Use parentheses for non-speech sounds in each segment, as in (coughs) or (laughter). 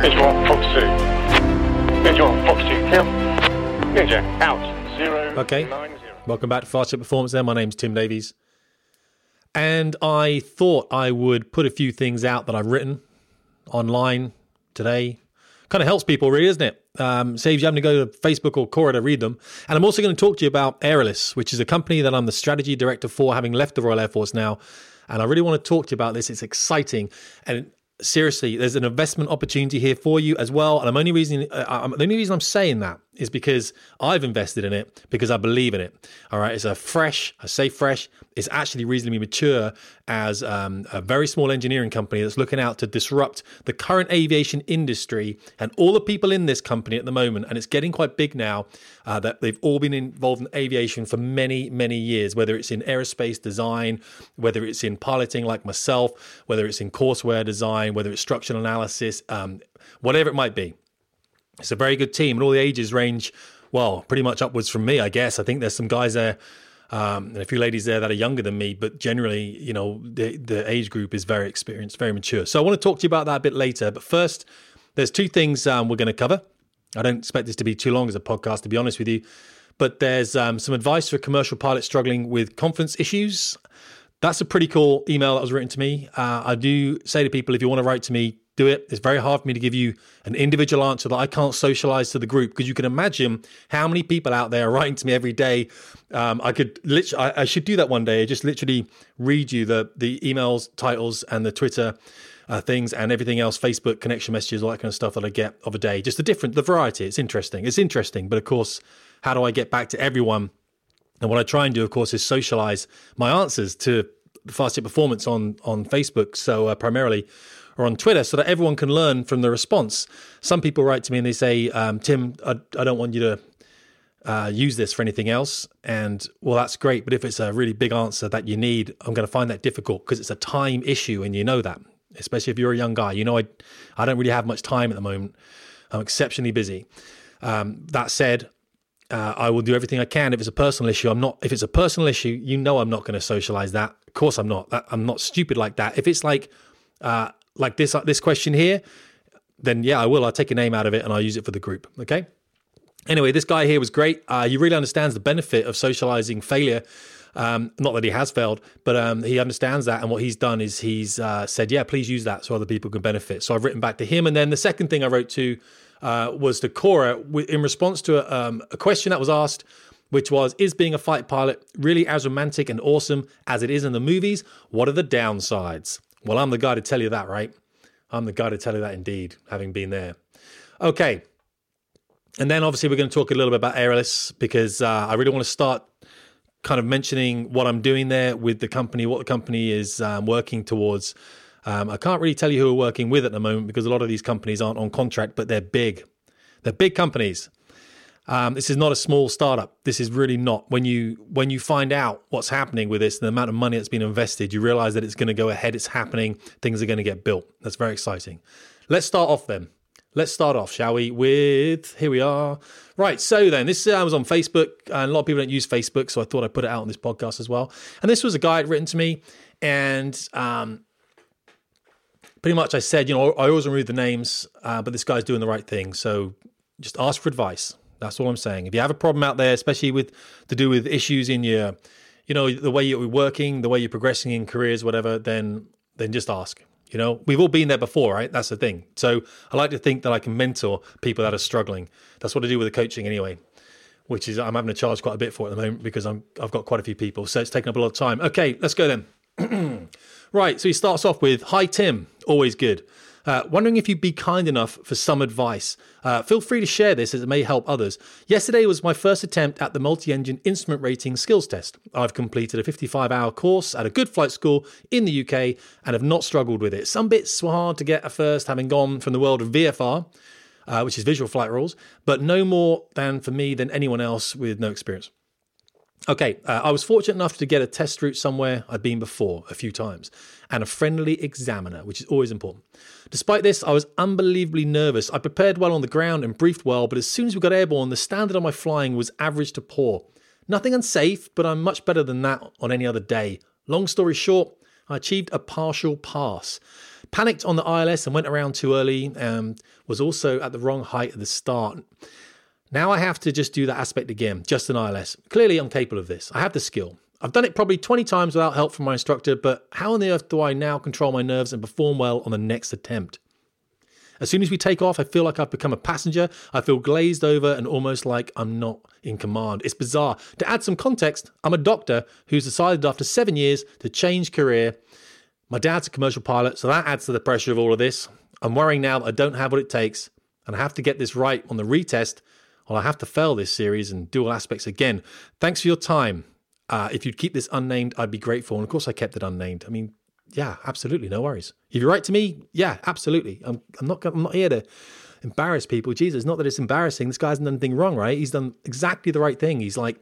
Visual Fox 2. Visual Fox 2 kill. Ninja out. Zero. Okay. nine zero. Welcome back to Fast Jet Performance there. My name's Tim Davies. And I thought I would put a few things out that I've written online today. Kind of helps people, really, isn't it? Um, saves you having to go to Facebook or Quora to read them. And I'm also going to talk to you about Aeralis, which is a company that I'm the strategy director for, having left the Royal Air Force now. And I really want to talk to you about this. It's exciting. And seriously, there's an investment opportunity here for you as well. And I'm only reason uh, I'm, the only reason I'm saying that is because I've invested in it because I believe in it. All right, it's a fresh, I say fresh. It's actually reasonably mature as um, a very small engineering company that's looking out to disrupt the current aviation industry and all the people in this company at the moment. And it's getting quite big now. Uh, that they've all been involved in aviation for many, many years. Whether it's in aerospace design, whether it's in piloting like myself, whether it's in courseware design, whether it's structural analysis, um, whatever it might be. It's a very good team, and all the ages range, well, pretty much upwards from me, I guess. I think there's some guys there um, and a few ladies there that are younger than me, but generally, you know, the, the age group is very experienced, very mature. So I want to talk to you about that a bit later. But first, there's two things um, we're going to cover. I don't expect this to be too long as a podcast, to be honest with you. But there's um, some advice for commercial pilots struggling with confidence issues. That's a pretty cool email that was written to me. Uh, I do say to people, if you want to write to me, do it. It's very hard for me to give you an individual answer that I can't socialize to the group because you can imagine how many people out there are writing to me every day. Um, I could literally, I, I should do that one day. I just literally read you the the emails, titles, and the Twitter uh, things and everything else, Facebook connection messages, all that kind of stuff that I get of a day. Just the different, the variety. It's interesting. It's interesting, but of course, how do I get back to everyone? And what I try and do, of course, is socialize my answers to Fast Performance on on Facebook. So uh, primarily or on Twitter so that everyone can learn from the response. Some people write to me and they say, um, Tim, I, I, don't want you to uh, use this for anything else. And well, that's great. But if it's a really big answer that you need, I'm going to find that difficult because it's a time issue and you know that, especially if you're a young guy. You know, I, I don't really have much time at the moment. I'm exceptionally busy. Um, that said, uh, I will do everything I can. If it's a personal issue, I'm not. If it's a personal issue, you know, I'm not going to socialize that. Of course, I'm not. I'm not stupid like that. If it's like uh, like this uh, this question here, then yeah, I will. I'll take a name out of it and I'll use it for the group. Okay. Anyway, this guy here was great. Uh, he really understands the benefit of socializing failure. Um, not that he has failed, but um, he understands that. And what he's done is he's uh, said, yeah, please use that so other people can benefit. So I've written back to him. And then the second thing I wrote to uh, was to Quora in response to a, um, a question that was asked which was Is being a fight pilot really as romantic and awesome as it is in the movies? What are the downsides? Well, I'm the guy to tell you that, right? I'm the guy to tell you that indeed, having been there. Okay. And then obviously, we're going to talk a little bit about Aeralis because uh, I really want to start kind of mentioning what I'm doing there with the company, what the company is um, working towards. Um, I can't really tell you who we're working with at the moment because a lot of these companies aren't on contract, but they're big. They're big companies. Um, this is not a small startup. This is really not. When you when you find out what's happening with this, the amount of money that's been invested, you realize that it's going to go ahead. It's happening. Things are going to get built. That's very exciting. Let's start off then. Let's start off, shall we? With here we are. Right. So then, this uh, was on Facebook, and a lot of people don't use Facebook, so I thought I'd put it out on this podcast as well. And this was a guy had written to me, and um, pretty much I said, you know, I always remove the names, uh, but this guy's doing the right thing. So just ask for advice. That's all I'm saying. If you have a problem out there, especially with to do with issues in your, you know, the way you're working, the way you're progressing in careers, whatever, then then just ask. You know, we've all been there before, right? That's the thing. So I like to think that I can mentor people that are struggling. That's what I do with the coaching anyway, which is I'm having to charge quite a bit for at the moment because I'm I've got quite a few people. So it's taking up a lot of time. Okay, let's go then. (clears throat) right. So he starts off with, "Hi Tim, always good." Uh, wondering if you'd be kind enough for some advice. Uh, feel free to share this as it may help others. Yesterday was my first attempt at the multi engine instrument rating skills test. I've completed a 55 hour course at a good flight school in the UK and have not struggled with it. Some bits were hard to get at first, having gone from the world of VFR. Uh, which is visual flight rules, but no more than for me than anyone else with no experience. Okay, uh, I was fortunate enough to get a test route somewhere I'd been before a few times, and a friendly examiner, which is always important. Despite this, I was unbelievably nervous. I prepared well on the ground and briefed well, but as soon as we got airborne, the standard on my flying was average to poor. Nothing unsafe, but I'm much better than that on any other day. Long story short, I achieved a partial pass. Panicked on the ILS and went around too early, um, was also at the wrong height at the start. Now I have to just do that aspect again, just an ILS. Clearly, I'm capable of this. I have the skill. I've done it probably 20 times without help from my instructor, but how on the earth do I now control my nerves and perform well on the next attempt? As soon as we take off, I feel like I've become a passenger. I feel glazed over and almost like I'm not in command. It's bizarre. To add some context, I'm a doctor who's decided after seven years to change career. My dad's a commercial pilot, so that adds to the pressure of all of this. I'm worrying now that I don't have what it takes, and I have to get this right on the retest, or I have to fail this series and do all aspects again. Thanks for your time. Uh, if you'd keep this unnamed, I'd be grateful. And of course, I kept it unnamed. I mean, yeah, absolutely, no worries. If you write to me, yeah, absolutely. I'm, I'm not I'm not here to embarrass people. Jesus, not that it's embarrassing. This guy hasn't done anything wrong, right? He's done exactly the right thing. He's like,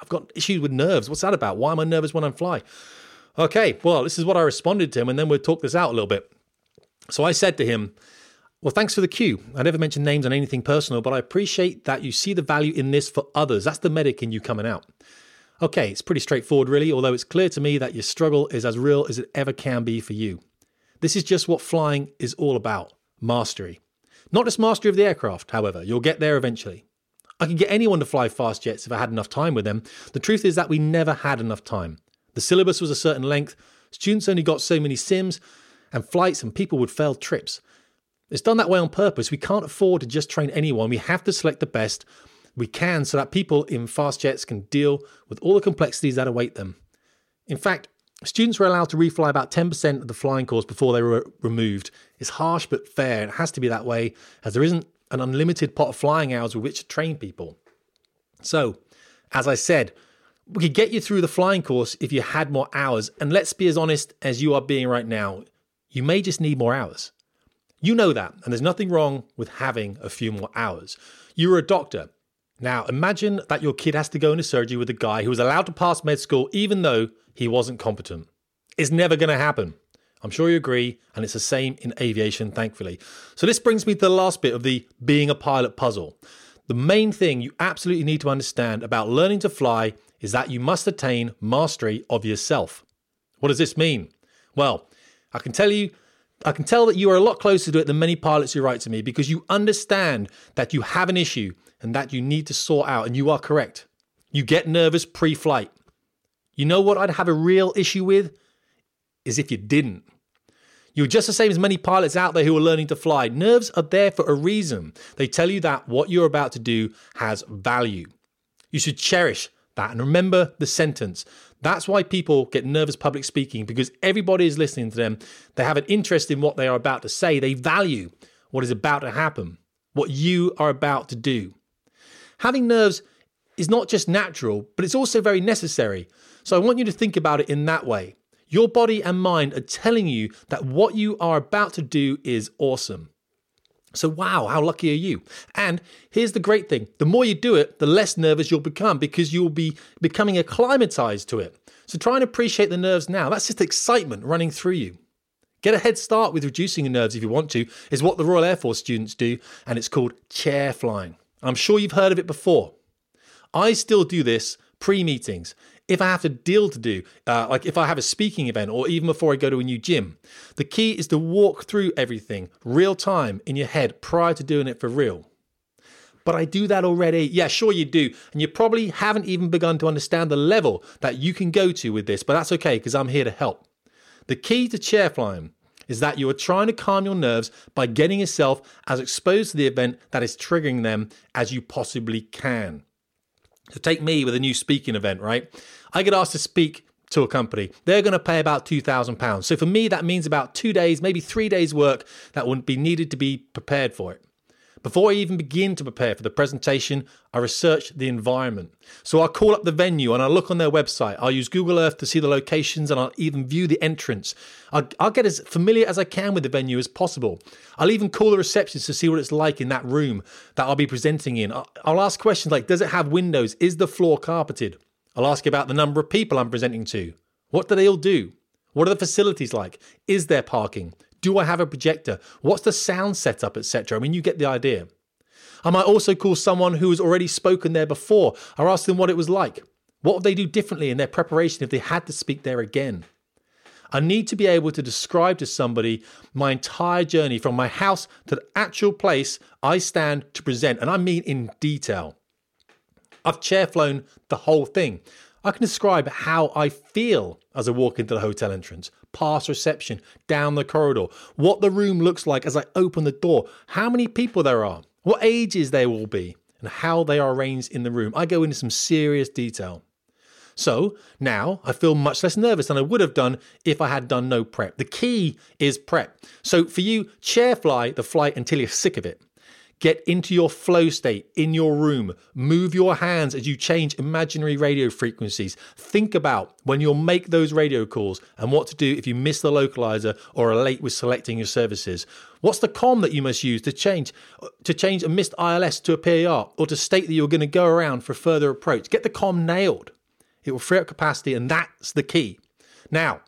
I've got issues with nerves. What's that about? Why am I nervous when I'm fly? Okay, well, this is what I responded to him, and then we'll talk this out a little bit. So I said to him, well, thanks for the cue. I never mentioned names on anything personal, but I appreciate that you see the value in this for others. That's the medic in you coming out. Okay, it's pretty straightforward, really, although it's clear to me that your struggle is as real as it ever can be for you. This is just what flying is all about mastery. Not just mastery of the aircraft, however, you'll get there eventually. I could get anyone to fly fast jets if I had enough time with them. The truth is that we never had enough time. The syllabus was a certain length, students only got so many sims and flights, and people would fail trips. It's done that way on purpose. We can't afford to just train anyone. We have to select the best we can so that people in fast jets can deal with all the complexities that await them. In fact, students were allowed to refly about 10% of the flying course before they were removed. It's harsh but fair. It has to be that way as there isn't an unlimited pot of flying hours with which to train people. So, as I said, we could get you through the flying course if you had more hours. And let's be as honest as you are being right now. You may just need more hours. You know that, and there's nothing wrong with having a few more hours. You're a doctor. Now, imagine that your kid has to go into surgery with a guy who was allowed to pass med school even though he wasn't competent. It's never going to happen. I'm sure you agree, and it's the same in aviation, thankfully. So, this brings me to the last bit of the being a pilot puzzle. The main thing you absolutely need to understand about learning to fly is that you must attain mastery of yourself. What does this mean? Well, I can tell you, I can tell that you are a lot closer to it than many pilots who write to me because you understand that you have an issue and that you need to sort out, and you are correct. You get nervous pre flight. You know what I'd have a real issue with? Is if you didn't. You're just the same as many pilots out there who are learning to fly. Nerves are there for a reason. They tell you that what you're about to do has value. You should cherish that and remember the sentence. That's why people get nervous public speaking because everybody is listening to them. They have an interest in what they are about to say. They value what is about to happen, what you are about to do. Having nerves is not just natural, but it's also very necessary. So I want you to think about it in that way. Your body and mind are telling you that what you are about to do is awesome. So, wow, how lucky are you? And here's the great thing the more you do it, the less nervous you'll become because you'll be becoming acclimatized to it. So, try and appreciate the nerves now. That's just excitement running through you. Get a head start with reducing your nerves if you want to, is what the Royal Air Force students do, and it's called chair flying. I'm sure you've heard of it before. I still do this pre meetings. If I have to deal to do, uh, like if I have a speaking event or even before I go to a new gym, the key is to walk through everything real time in your head prior to doing it for real. But I do that already. Yeah, sure you do. And you probably haven't even begun to understand the level that you can go to with this, but that's okay because I'm here to help. The key to chair flying is that you are trying to calm your nerves by getting yourself as exposed to the event that is triggering them as you possibly can. So, take me with a new speaking event, right? I get asked to speak to a company. They're going to pay about £2,000. So, for me, that means about two days, maybe three days' work that would be needed to be prepared for it. Before I even begin to prepare for the presentation, I research the environment. So I'll call up the venue and I'll look on their website. I'll use Google Earth to see the locations and I'll even view the entrance. I'll, I'll, get as familiar as I can with the venue as possible. I'll even call the receptionist to see what it's like in that room that I'll be presenting in. I'll, I'll ask questions like Does it have windows? Is the floor carpeted? I'll ask you about the number of people I'm presenting to. What do they all do? What are the facilities like? Is there parking? Do I have a projector? What's the sound setup, etc.? I mean, you get the idea. I might also call someone who has already spoken there before or ask them what it was like. What would they do differently in their preparation if they had to speak there again? I need to be able to describe to somebody my entire journey from my house to the actual place I stand to present, and I mean in detail. I've chair flown the whole thing. I can describe how I feel as I walk into the hotel entrance, past reception, down the corridor, what the room looks like as I open the door, how many people there are, what ages they will be, and how they are arranged in the room. I go into some serious detail. So now I feel much less nervous than I would have done if I had done no prep. The key is prep. So for you, chair fly the flight until you're sick of it. Get into your flow state in your room. Move your hands as you change imaginary radio frequencies. Think about when you'll make those radio calls and what to do if you miss the localizer or are late with selecting your services. What's the com that you must use to change to change a missed ILS to a PAR or to state that you're going to go around for further approach? Get the com nailed. It will free up capacity, and that's the key. Now,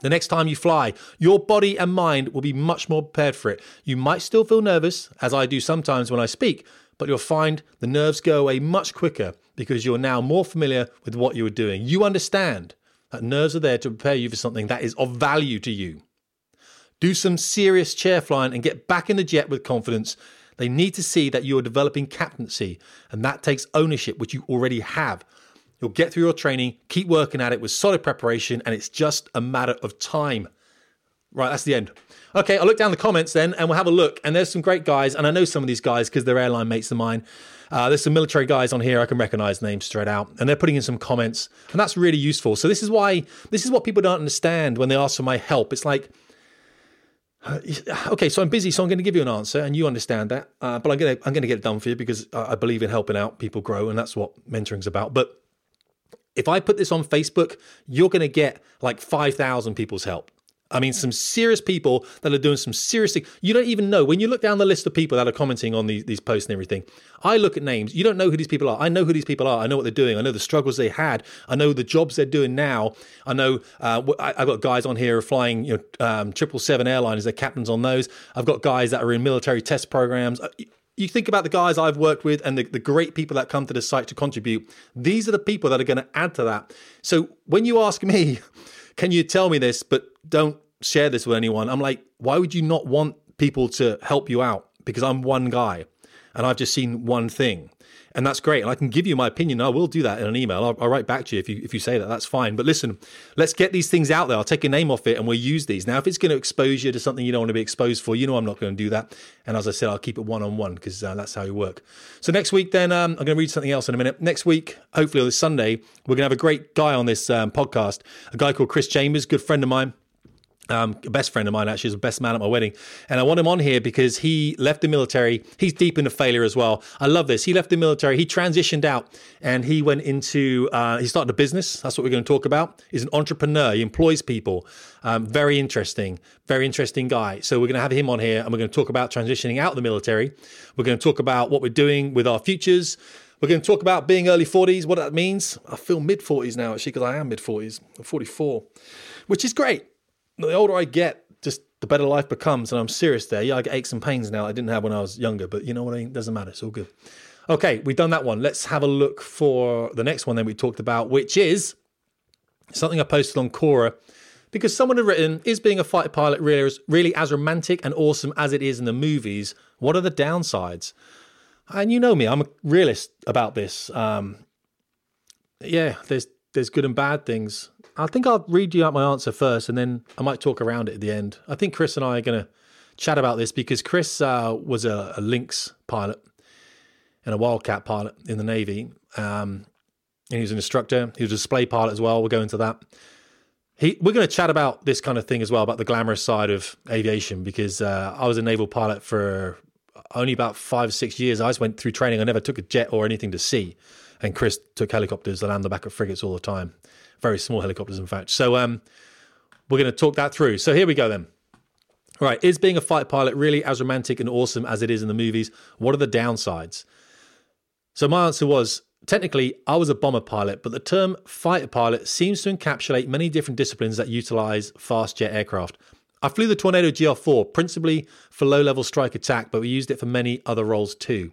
the next time you fly, your body and mind will be much more prepared for it. You might still feel nervous, as I do sometimes when I speak, but you'll find the nerves go away much quicker because you're now more familiar with what you are doing. You understand that nerves are there to prepare you for something that is of value to you. Do some serious chair flying and get back in the jet with confidence. They need to see that you are developing captaincy, and that takes ownership, which you already have. You'll get through your training, keep working at it with solid preparation, and it's just a matter of time. Right, that's the end. Okay, I'll look down the comments then and we'll have a look. And there's some great guys, and I know some of these guys because they're airline mates of mine. Uh, there's some military guys on here I can recognize names straight out, and they're putting in some comments, and that's really useful. So this is why this is what people don't understand when they ask for my help. It's like, (sighs) okay, so I'm busy, so I'm going to give you an answer, and you understand that, uh, but I'm going to I'm going to get it done for you because I believe in helping out people grow, and that's what mentoring's about. But if I put this on Facebook, you're going to get like 5,000 people's help. I mean, some serious people that are doing some serious things. You don't even know. When you look down the list of people that are commenting on these, these posts and everything, I look at names. You don't know who these people are. I know who these people are. I know what they're doing. I know the struggles they had. I know the jobs they're doing now. I know uh, I, have got guys on here flying you know um, triple seven airliners. They're captains on those. I've got guys that are in military test programs you think about the guys I've worked with and the, the great people that come to the site to contribute. These are the people that are going to add to that. So when you ask me, (laughs) can you tell me this, but don't share this with anyone? I'm like, why would you not want people to help you out? Because I'm one guy and I've just seen one thing and that's great. And I can give you my opinion. I will do that in an email. I'll, I'll, write back to you if you if you say that. That's fine. But listen, let's get these things out there. I'll take a name off it, and we'll use these. Now, if it's going to expose you to something you don't want to be exposed for, you know I'm not going to do that. And as I said, I'll keep it one on one because uh, that's how we work. So next week, then um, I'm going to read something else in a minute. Next week, hopefully on this Sunday, we're going to have a great guy on this um, podcast. A guy called Chris Chambers, good friend of mine um, a best friend of mine actually is the best man at my wedding, and I want him on here because he left the military. He's deep into failure as well. I love this. He left the military. He transitioned out, and he went into. Uh, he started a business. That's what we're going to talk about. He's an entrepreneur. He employs people. Um, very interesting. Very interesting guy. So we're going to have him on here, and we're going to talk about transitioning out of the military. We're going to talk about what we're doing with our futures. We're going to talk about being early 40s, what that means. I feel mid 40s now, actually, because I am mid 40s. I'm 44, which is great the older I get, just the better life becomes. And I'm serious there. Yeah, I get aches and pains now I didn't have when I was younger, but you know what I mean? Doesn't matter. It's all good. Okay, we've done that one. Let's have a look for the next one that we talked about, which is something I posted on Quora because someone had written, Is being a fighter pilot really, really as romantic and awesome as it is in the movies? What are the downsides? And you know me, I'm a realist about this. Um, yeah, there's there's good and bad things. I think I'll read you out my answer first, and then I might talk around it at the end. I think Chris and I are going to chat about this because Chris uh, was a, a, Lynx pilot and a Wildcat pilot in the Navy. Um, and he was an instructor. He was a display pilot as well. We'll go into that. He, we're going to chat about this kind of thing as well, about the glamorous side of aviation, because uh, I was a naval pilot for only about five or six years. I just went through training. I never took a jet or anything to sea. And Chris took helicopters that land the back of frigates all the time very small helicopters, in fact. So um, we're going to talk that through. So here we go then. Right, is being a fighter pilot really as romantic and awesome as it is in the movies? What are the downsides? So my answer was technically I was a bomber pilot, but the term fighter pilot seems to encapsulate many different disciplines that utilize fast jet aircraft. I flew the Tornado GR4 principally for low level strike attack, but we used it for many other roles too.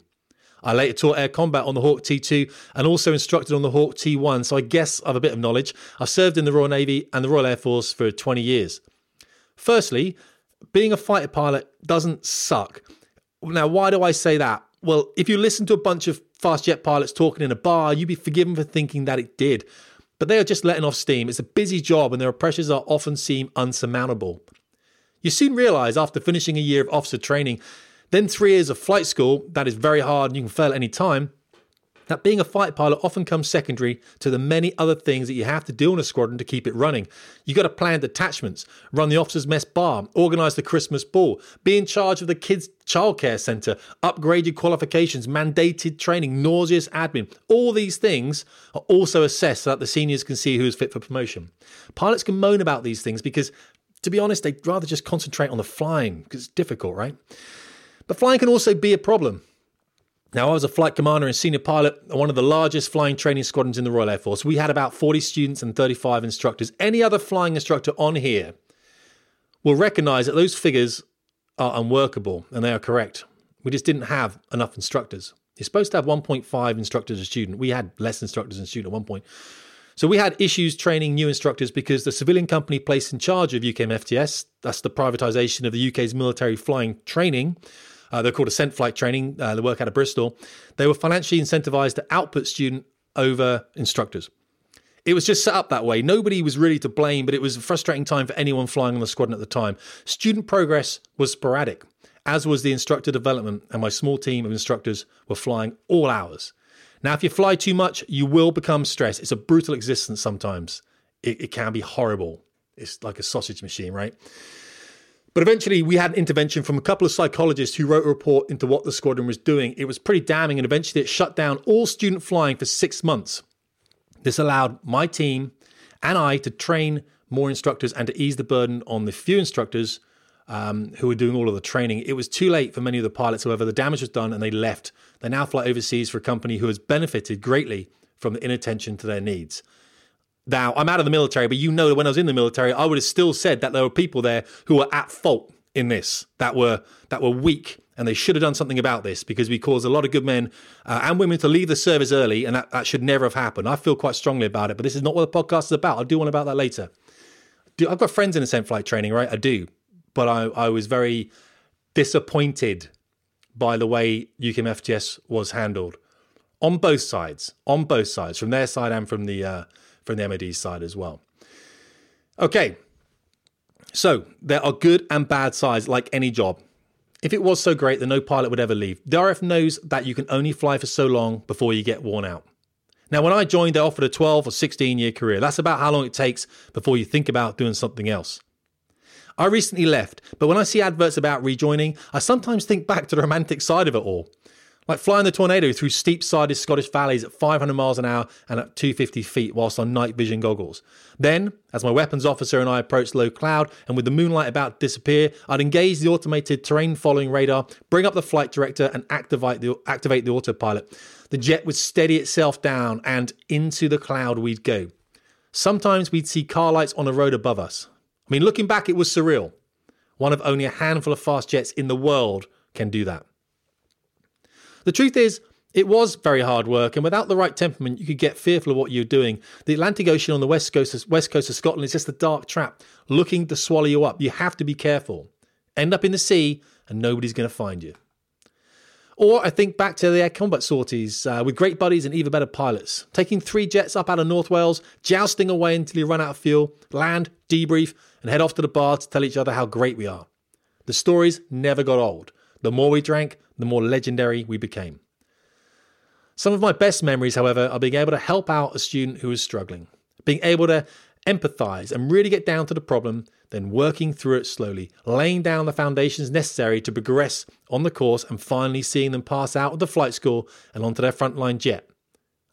I later taught air combat on the Hawk T2 and also instructed on the Hawk T1, so I guess I have a bit of knowledge. I've served in the Royal Navy and the Royal Air Force for 20 years. Firstly, being a fighter pilot doesn't suck. Now, why do I say that? Well, if you listen to a bunch of fast jet pilots talking in a bar, you'd be forgiven for thinking that it did. But they are just letting off steam. It's a busy job and their pressures are often seem unsurmountable. You soon realize after finishing a year of officer training, then three years of flight school, that is very hard and you can fail at any time, that being a fight pilot often comes secondary to the many other things that you have to do in a squadron to keep it running. You got to plan detachments, run the officers' mess bar, organize the Christmas ball, be in charge of the kids' childcare center, upgrade your qualifications, mandated training, nauseous admin. All these things are also assessed so that the seniors can see who is fit for promotion. Pilots can moan about these things because, to be honest, they'd rather just concentrate on the flying because it's difficult, right? But flying can also be a problem. Now, I was a flight commander and senior pilot on one of the largest flying training squadrons in the Royal Air Force. We had about 40 students and 35 instructors. Any other flying instructor on here will recognize that those figures are unworkable, and they are correct. We just didn't have enough instructors. You're supposed to have 1.5 instructors a student. We had less instructors than student at one point. So we had issues training new instructors because the civilian company placed in charge of UKM FTS, that's the privatization of the UK's military flying training, uh, they're called Ascent Flight Training. Uh, they work out of Bristol. They were financially incentivized to output student over instructors. It was just set up that way. Nobody was really to blame, but it was a frustrating time for anyone flying on the squadron at the time. Student progress was sporadic, as was the instructor development, and my small team of instructors were flying all hours. Now, if you fly too much, you will become stressed. It's a brutal existence sometimes. It, it can be horrible. It's like a sausage machine, right? But eventually, we had an intervention from a couple of psychologists who wrote a report into what the squadron was doing. It was pretty damning, and eventually, it shut down all student flying for six months. This allowed my team and I to train more instructors and to ease the burden on the few instructors um, who were doing all of the training. It was too late for many of the pilots, however, the damage was done and they left. They now fly overseas for a company who has benefited greatly from the inattention to their needs. Now, I'm out of the military, but you know that when I was in the military, I would have still said that there were people there who were at fault in this, that were that were weak, and they should have done something about this because we caused a lot of good men uh, and women to leave the service early, and that, that should never have happened. I feel quite strongly about it, but this is not what the podcast is about. I'll do one about that later. Do, I've got friends in ascent flight training, right? I do, but I, I was very disappointed by the way UKM FTS was handled on both sides, on both sides, from their side and from the uh, from the MOD side as well. Okay, so there are good and bad sides like any job. If it was so great that no pilot would ever leave, the RF knows that you can only fly for so long before you get worn out. Now, when I joined, they offered a 12 or 16 year career. That's about how long it takes before you think about doing something else. I recently left, but when I see adverts about rejoining, I sometimes think back to the romantic side of it all. Like flying the tornado through steep sided Scottish valleys at 500 miles an hour and at 250 feet whilst on night vision goggles. Then, as my weapons officer and I approached low cloud and with the moonlight about to disappear, I'd engage the automated terrain following radar, bring up the flight director, and activate the, activate the autopilot. The jet would steady itself down and into the cloud we'd go. Sometimes we'd see car lights on the road above us. I mean, looking back, it was surreal. One of only a handful of fast jets in the world can do that. The truth is, it was very hard work, and without the right temperament, you could get fearful of what you're doing. The Atlantic Ocean on the west coast, of, west coast of Scotland is just a dark trap looking to swallow you up. You have to be careful. End up in the sea, and nobody's going to find you. Or I think back to the air combat sorties uh, with great buddies and even better pilots, taking three jets up out of North Wales, jousting away until you run out of fuel, land, debrief, and head off to the bar to tell each other how great we are. The stories never got old. The more we drank, the more legendary we became. Some of my best memories, however, are being able to help out a student who is struggling, being able to empathize and really get down to the problem, then working through it slowly, laying down the foundations necessary to progress on the course and finally seeing them pass out of the flight school and onto their frontline jet.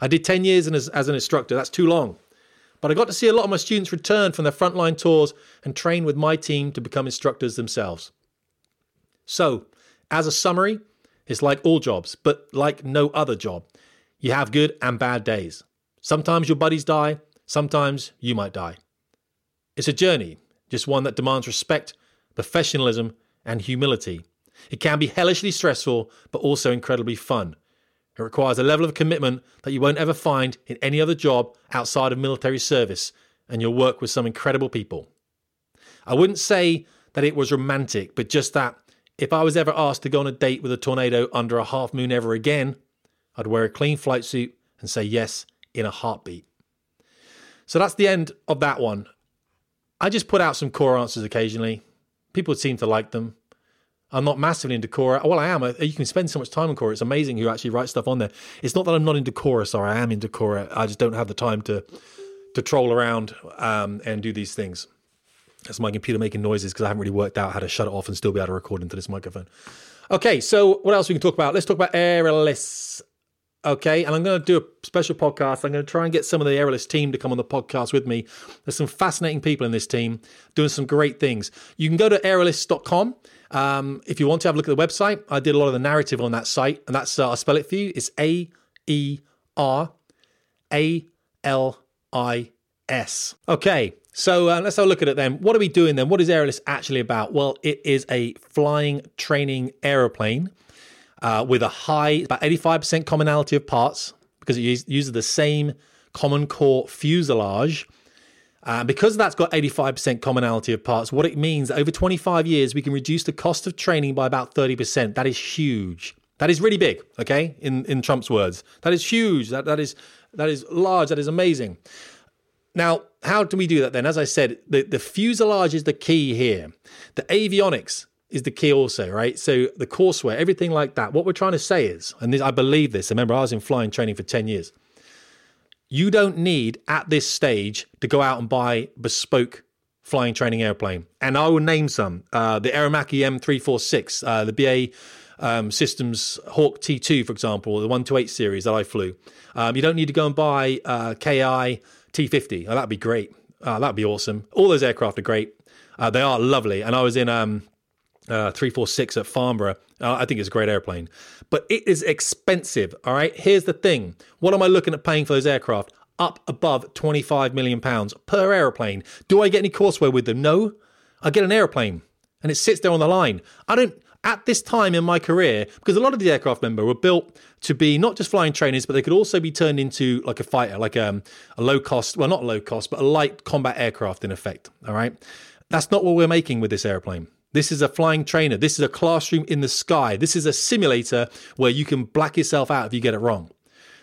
I did 10 years as, as an instructor, that's too long. But I got to see a lot of my students return from their frontline tours and train with my team to become instructors themselves. So, as a summary, it's like all jobs, but like no other job. You have good and bad days. Sometimes your buddies die, sometimes you might die. It's a journey, just one that demands respect, professionalism, and humility. It can be hellishly stressful, but also incredibly fun. It requires a level of commitment that you won't ever find in any other job outside of military service, and you'll work with some incredible people. I wouldn't say that it was romantic, but just that if I was ever asked to go on a date with a tornado under a half moon ever again, I'd wear a clean flight suit and say yes in a heartbeat. So that's the end of that one. I just put out some Quora answers occasionally. People seem to like them. I'm not massively into Quora. Well, I am. You can spend so much time on Quora. It's amazing who actually writes stuff on there. It's not that I'm not into Quora. Sorry, I am into Quora. I just don't have the time to to troll around um, and do these things. That's my computer making noises because I haven't really worked out how to shut it off and still be able to record into this microphone. Okay, so what else we can talk about? Let's talk about Aeralis. Okay, and I'm going to do a special podcast. I'm going to try and get some of the Aeralis team to come on the podcast with me. There's some fascinating people in this team doing some great things. You can go to aeralis.com. Um, if you want to have a look at the website, I did a lot of the narrative on that site, and that's uh, I'll spell it for you. It's A E R A L I S. Okay, so uh, let's have a look at it then. What are we doing then? What is Aeralis actually about? Well, it is a flying training aeroplane uh, with a high, about 85% commonality of parts because it uses the same common core fuselage. Uh, because that's got 85% commonality of parts, what it means over 25 years, we can reduce the cost of training by about 30%. That is huge. That is really big, okay? In in Trump's words. That is huge. That that is that is large. That is amazing. Now, how do we do that then? As I said, the, the fuselage is the key here. The avionics is the key also, right? So the courseware, everything like that. What we're trying to say is, and this, I believe this, remember I was in flying training for 10 years. You don't need at this stage to go out and buy bespoke flying training airplane. And I will name some. Uh, the Aermacchi M346, uh, the BA um, Systems Hawk T2, for example, the 128 series that I flew. Um, you don't need to go and buy uh, KI T50. Oh, that'd be great. Oh, that'd be awesome. All those aircraft are great. Uh, they are lovely. And I was in um, uh, 346 at Farnborough. Uh, I think it's a great airplane. But it is expensive. All right. Here's the thing what am I looking at paying for those aircraft? Up above 25 million pounds per airplane. Do I get any courseware with them? No. I get an airplane and it sits there on the line. I don't at this time in my career, because a lot of the aircraft member were built to be not just flying trainers, but they could also be turned into like a fighter, like um, a low cost, well, not low cost, but a light combat aircraft in effect. All right. That's not what we're making with this airplane. This is a flying trainer. This is a classroom in the sky. This is a simulator where you can black yourself out if you get it wrong.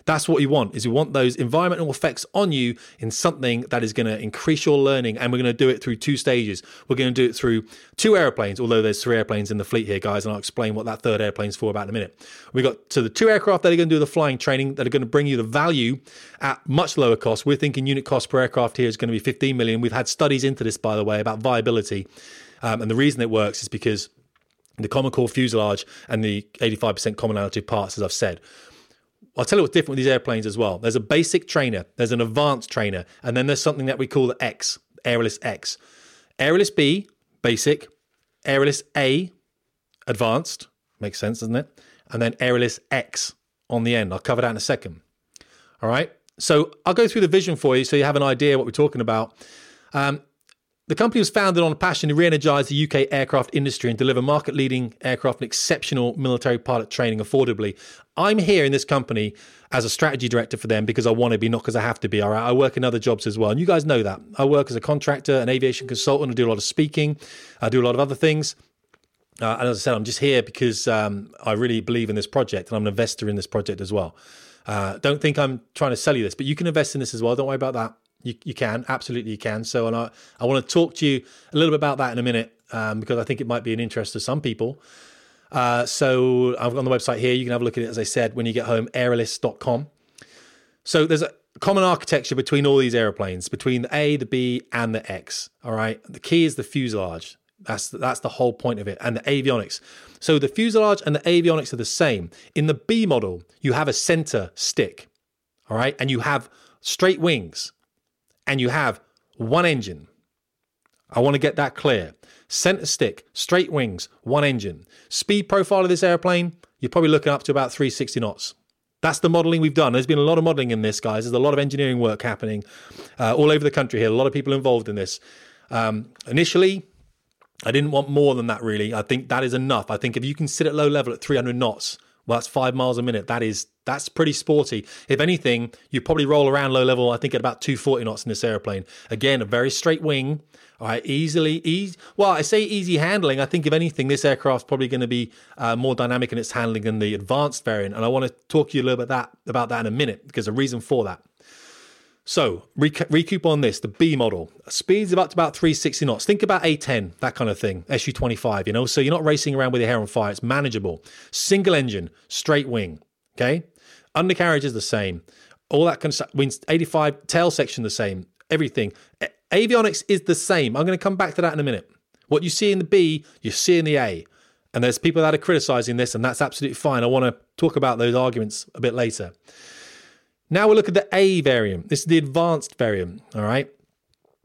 That's what you want is you want those environmental effects on you in something that is going to increase your learning. And we're going to do it through two stages. We're going to do it through two airplanes, although there's three airplanes in the fleet here, guys. And I'll explain what that third airplane's for about in a minute. We got to the two aircraft that are going to do the flying training that are going to bring you the value at much lower cost. We're thinking unit cost per aircraft here is going to be 15 million. We've had studies into this, by the way, about viability. Um, and the reason it works is because the common core fuselage and the 85% commonality of parts, as I've said. I'll tell you what's different with these airplanes as well. There's a basic trainer, there's an advanced trainer, and then there's something that we call the X, Aeralis X. Aeralis B, basic, Aeralis A, advanced, makes sense, doesn't it? And then Aeralis X on the end. I'll cover that in a second. All right. So I'll go through the vision for you so you have an idea what we're talking about. Um, the company was founded on a passion to re energize the UK aircraft industry and deliver market leading aircraft and exceptional military pilot training affordably. I'm here in this company as a strategy director for them because I want to be, not because I have to be. All right. I work in other jobs as well. And you guys know that. I work as a contractor, an aviation consultant. I do a lot of speaking, I do a lot of other things. Uh, and as I said, I'm just here because um, I really believe in this project and I'm an investor in this project as well. Uh, don't think I'm trying to sell you this, but you can invest in this as well. Don't worry about that. You, you can absolutely you can. So, and I, I want to talk to you a little bit about that in a minute um, because I think it might be an interest to some people. Uh, so I've got on the website here. You can have a look at it, as I said, when you get home, aeralis.com. So there's a common architecture between all these airplanes, between the A, the B, and the X. All right. The key is the fuselage. That's that's the whole point of it, and the avionics. So the fuselage and the avionics are the same. In the B model, you have a center stick, all right, and you have straight wings and you have one engine. I want to get that clear. Center stick, straight wings, one engine. Speed profile of this airplane, you're probably looking up to about 360 knots. That's the modeling we've done. There's been a lot of modeling in this, guys. There's a lot of engineering work happening uh, all over the country here. A lot of people involved in this. Um, initially, I didn't want more than that, really. I think that is enough. I think if you can sit at low level at 300 knots Well, that's five miles a minute. That is that's pretty sporty. If anything, you probably roll around low level. I think at about 240 knots in this airplane. Again, a very straight wing. All right, easily easy. Well, I say easy handling. I think if anything, this aircraft's probably going to be uh, more dynamic in its handling than the advanced variant. And I want to talk to you a little bit that about that in a minute because a reason for that. So, recoup on this the B model. Speeds of up to about 360 knots. Think about A10, that kind of thing, SU25, you know? So you're not racing around with your hair on fire. It's manageable. Single engine, straight wing, okay? Undercarriage is the same. All that stuff. Wings 85, tail section the same. Everything. Avionics is the same. I'm going to come back to that in a minute. What you see in the B, you see in the A. And there's people that are criticizing this, and that's absolutely fine. I want to talk about those arguments a bit later. Now we'll look at the A variant. This is the advanced variant, all right?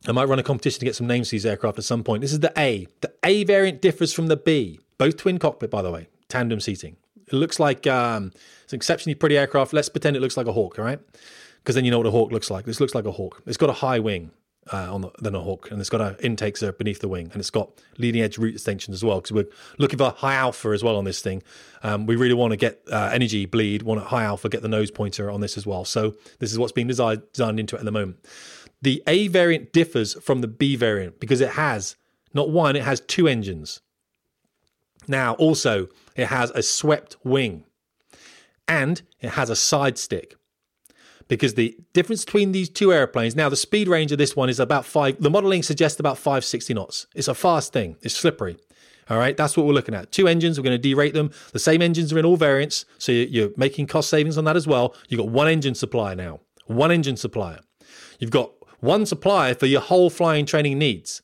I might run a competition to get some names for these aircraft at some point. This is the A. The A variant differs from the B. Both twin cockpit, by the way, tandem seating. It looks like um, it's an exceptionally pretty aircraft. Let's pretend it looks like a Hawk, all right? Because then you know what a Hawk looks like. This looks like a Hawk. It's got a high wing uh, on the, than a Hawk, and it's got an intakes beneath the wing, and it's got leading edge root extensions as well. Because we're looking for high alpha as well on this thing. Um, we really want to get uh, energy bleed, want a high alpha, get the nose pointer on this as well. So this is what's being designed, designed into it at the moment. The A variant differs from the B variant because it has not one, it has two engines. Now, also, it has a swept wing and it has a side stick. Because the difference between these two airplanes now the speed range of this one is about five the modeling suggests about 560 knots. It's a fast thing. It's slippery. All right? That's what we're looking at. Two engines we're going to derate them. The same engines are in all variants so you're making cost savings on that as well. You've got one engine supplier now. One engine supplier. You've got one supplier for your whole flying training needs.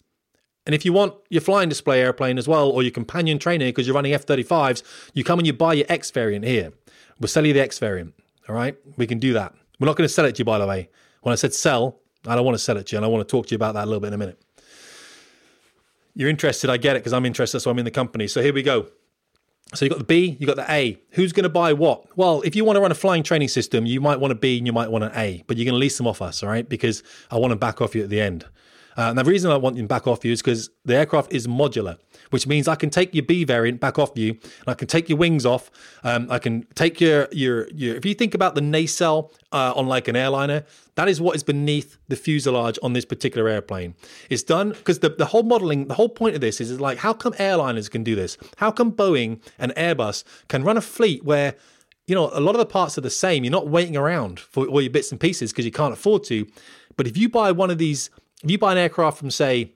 And if you want your flying display airplane as well, or your companion trainer because you're running F 35s, you come and you buy your X variant here. We'll sell you the X variant. All right. We can do that. We're not going to sell it to you, by the way. When I said sell, I don't want to sell it to you, and I want to talk to you about that a little bit in a minute. You're interested, I get it, because I'm interested, so I'm in the company. So here we go. So you've got the B, you've got the A. Who's going to buy what? Well, if you want to run a flying training system, you might want a B and you might want an A, but you're going to lease them off us, all right? Because I want to back off you at the end. Uh, and the reason I want them back off you is because the aircraft is modular, which means I can take your B variant back off you, and I can take your wings off. Um, I can take your your your. If you think about the nacelle uh, on like an airliner, that is what is beneath the fuselage on this particular airplane. It's done because the, the whole modeling, the whole point of this is, is like, how come airliners can do this? How come Boeing and Airbus can run a fleet where you know, a lot of the parts are the same. You're not waiting around for all your bits and pieces because you can't afford to. But if you buy one of these if you buy an aircraft from, say,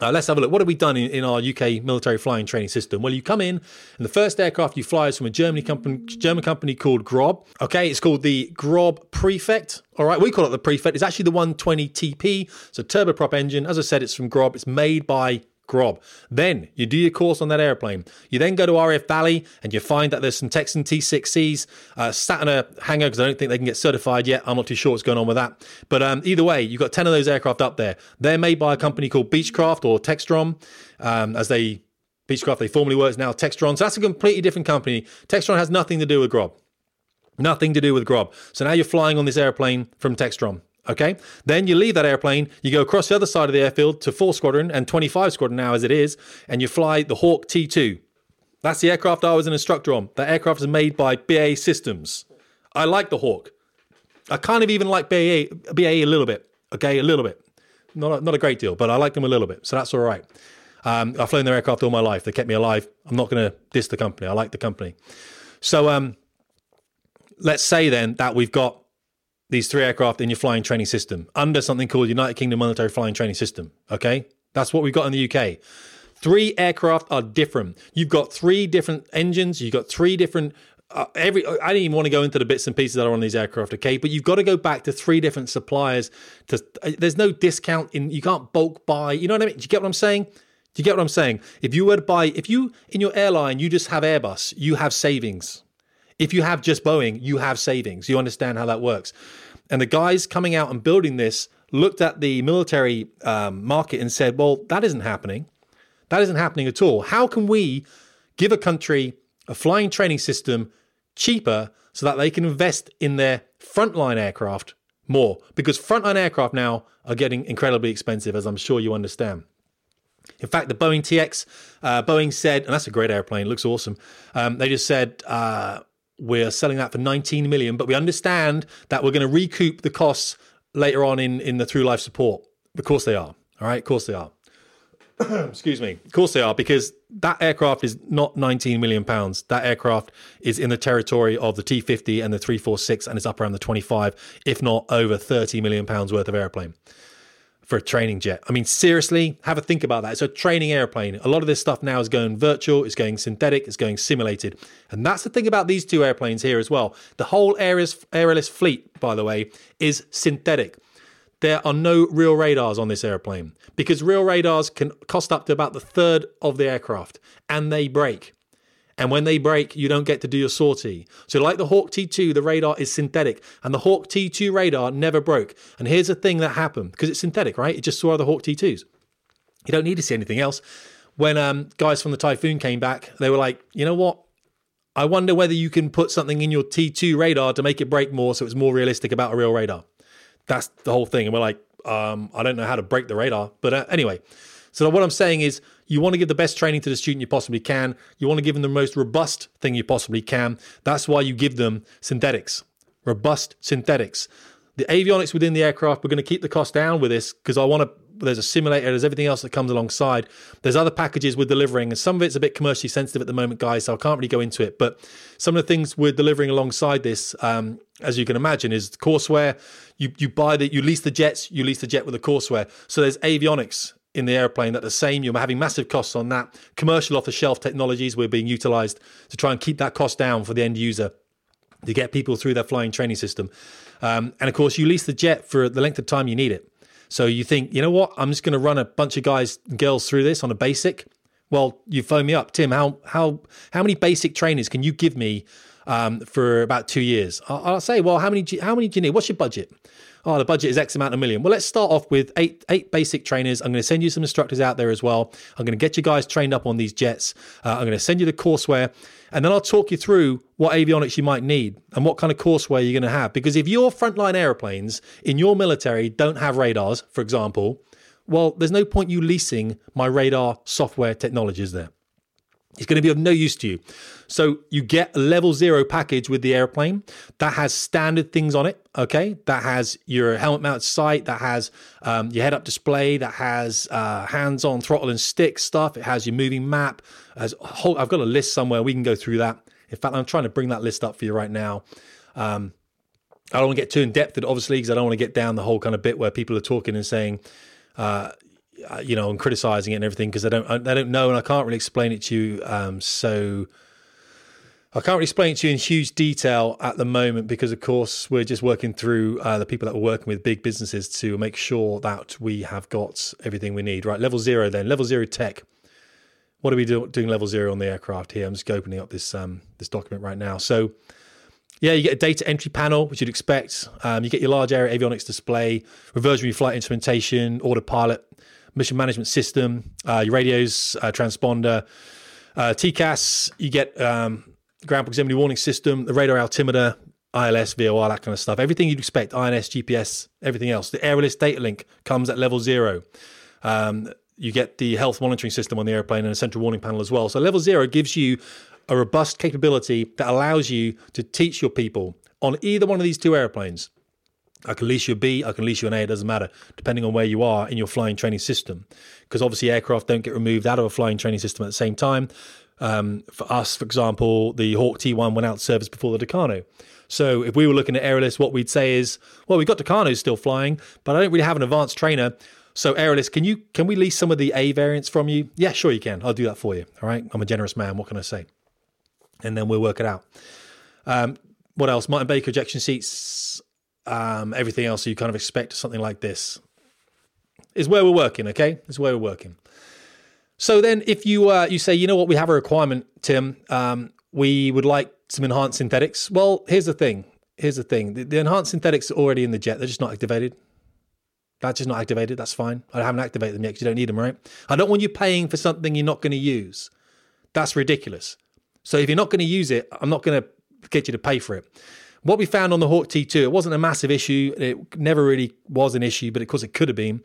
uh, let's have a look. What have we done in, in, our UK military flying training system? Well, you come in, and the first aircraft you fly is from a Germany company, German company called Grob. Okay, it's called the Grob Prefect. All right, we call it the Prefect. It's actually the 120 TP. It's a turboprop engine. As I said, it's from Grob. It's made by Grob. Then you do your course on that airplane. You then go to RAF Valley and you find that there's some Texan T6Cs uh, sat in a hangar because I don't think they can get certified yet. I'm not too sure what's going on with that. But um, either way, you've got 10 of those aircraft up there. They're made by a company called Beechcraft or Textron, um, as they Beechcraft they formerly were, now Textron. So that's a completely different company. Textron has nothing to do with Grob. Nothing to do with Grob. So now you're flying on this airplane from Textron. Okay. Then you leave that airplane, you go across the other side of the airfield to 4 Squadron and 25 Squadron now as it is, and you fly the Hawk T2. That's the aircraft I was an instructor on. That aircraft is made by BAE Systems. I like the Hawk. I kind of even like BAE, BAE a little bit. Okay, a little bit. Not a, not a great deal, but I like them a little bit. So that's all right. Um, I've flown their aircraft all my life. They kept me alive. I'm not going to diss the company. I like the company. So um, let's say then that we've got these three aircraft in your flying training system under something called United Kingdom Military Flying Training System. Okay, that's what we've got in the UK. Three aircraft are different. You've got three different engines. You've got three different. Uh, every I didn't even want to go into the bits and pieces that are on these aircraft, okay? But you've got to go back to three different suppliers. To uh, there's no discount in. You can't bulk buy. You know what I mean? Do you get what I'm saying? Do you get what I'm saying? If you were to buy, if you in your airline you just have Airbus, you have savings. If you have just Boeing, you have savings. You understand how that works. And the guys coming out and building this looked at the military um, market and said, well, that isn't happening. That isn't happening at all. How can we give a country a flying training system cheaper so that they can invest in their frontline aircraft more? Because frontline aircraft now are getting incredibly expensive, as I'm sure you understand. In fact, the Boeing TX, uh, Boeing said, and that's a great airplane, looks awesome. Um, they just said, uh, we're selling that for 19 million, but we understand that we're going to recoup the costs later on in, in the through life support. Of course they are. All right, of course they are. (coughs) Excuse me. Of course they are, because that aircraft is not 19 million pounds. That aircraft is in the territory of the T50 and the 346, and it's up around the 25, if not over 30 million pounds worth of airplane for a training jet. I mean, seriously, have a think about that. It's a training airplane. A lot of this stuff now is going virtual, it's going synthetic, it's going simulated. And that's the thing about these two airplanes here as well. The whole Aeralis, Aeralis fleet, by the way, is synthetic. There are no real radars on this airplane because real radars can cost up to about the third of the aircraft and they break. And when they break, you don't get to do your sortie. So, like the Hawk T2, the radar is synthetic, and the Hawk T2 radar never broke. And here's the thing that happened because it's synthetic, right? It just saw the Hawk T2s. You don't need to see anything else. When um, guys from the Typhoon came back, they were like, you know what? I wonder whether you can put something in your T2 radar to make it break more so it's more realistic about a real radar. That's the whole thing. And we're like, um, I don't know how to break the radar. But uh, anyway, so what I'm saying is you want to give the best training to the student you possibly can. You want to give them the most robust thing you possibly can. That's why you give them synthetics, robust synthetics. The avionics within the aircraft, we're going to keep the cost down with this because I want to. There's a simulator, there's everything else that comes alongside. There's other packages we're delivering, and some of it's a bit commercially sensitive at the moment, guys, so I can't really go into it. But some of the things we're delivering alongside this, um, as you can imagine, is courseware. You you buy the you lease the jets, you lease the jet with the courseware. So there's avionics in the airplane at the same. You're having massive costs on that. Commercial off the shelf technologies were being utilized to try and keep that cost down for the end user to get people through their flying training system. Um, and of course, you lease the jet for the length of time you need it. So you think, you know what? I'm just going to run a bunch of guys and girls through this on a basic. Well, you phone me up, Tim. How how how many basic trainers can you give me um, for about two years? I'll, I'll say, well, how many how many do you need? What's your budget? Oh, the budget is X amount of million. Well, let's start off with eight eight basic trainers. I'm going to send you some instructors out there as well. I'm going to get you guys trained up on these jets. Uh, I'm going to send you the courseware, and then I'll talk you through what avionics you might need and what kind of courseware you're going to have. Because if your frontline airplanes in your military don't have radars, for example, well, there's no point you leasing my radar software technologies there. It's going to be of no use to you. So you get a level zero package with the airplane that has standard things on it. Okay, that has your helmet mounted sight, that has um, your head up display, that has uh, hands on throttle and stick stuff. It has your moving map. As whole, I've got a list somewhere. We can go through that. In fact, I'm trying to bring that list up for you right now. Um, I don't want to get too in depth, obviously, because I don't want to get down the whole kind of bit where people are talking and saying, uh, you know, and criticizing it and everything because I don't, they don't know, and I can't really explain it to you. Um, so I can't really explain it to you in huge detail at the moment because, of course, we're just working through uh, the people that we're working with, big businesses, to make sure that we have got everything we need. Right, level zero. Then level zero tech. What are we do, doing level zero on the aircraft here? I'm just opening up this um, this document right now. So. Yeah, you get a data entry panel, which you'd expect. Um, you get your large area avionics display, reverse flight instrumentation, autopilot, mission management system, uh, your radios, uh, transponder, uh, TCAS. You get um, ground proximity warning system, the radar altimeter, ILS, VOR, that kind of stuff. Everything you'd expect, INS, GPS, everything else. The Aeralis data link comes at level zero. Um, you get the health monitoring system on the airplane and a central warning panel as well. So level zero gives you a robust capability that allows you to teach your people on either one of these two airplanes I can lease you a B, I can lease you an A, it doesn't matter, depending on where you are in your flying training system. Because obviously, aircraft don't get removed out of a flying training system at the same time. Um, for us, for example, the Hawk T1 went out of service before the Tucano. So if we were looking at Aeralis, what we'd say is, well, we've got Tucanos still flying, but I don't really have an advanced trainer. So Aeralis, can you can we lease some of the A variants from you? Yeah, sure you can. I'll do that for you. All right, I'm a generous man. What can I say? And then we'll work it out. Um, what else? Martin Baker ejection seats um, everything else you kind of expect something like this is where we're working. Okay, is where we're working. So then, if you uh, you say, you know what, we have a requirement, Tim, um, we would like some enhanced synthetics. Well, here's the thing. Here's the thing. The, the enhanced synthetics are already in the jet. They're just not activated. That's just not activated. That's fine. I haven't activated them yet because you don't need them, right? I don't want you paying for something you're not going to use. That's ridiculous. So if you're not going to use it, I'm not going to get you to pay for it. What we found on the Hawk T2, it wasn't a massive issue. It never really was an issue, but of course it could have been.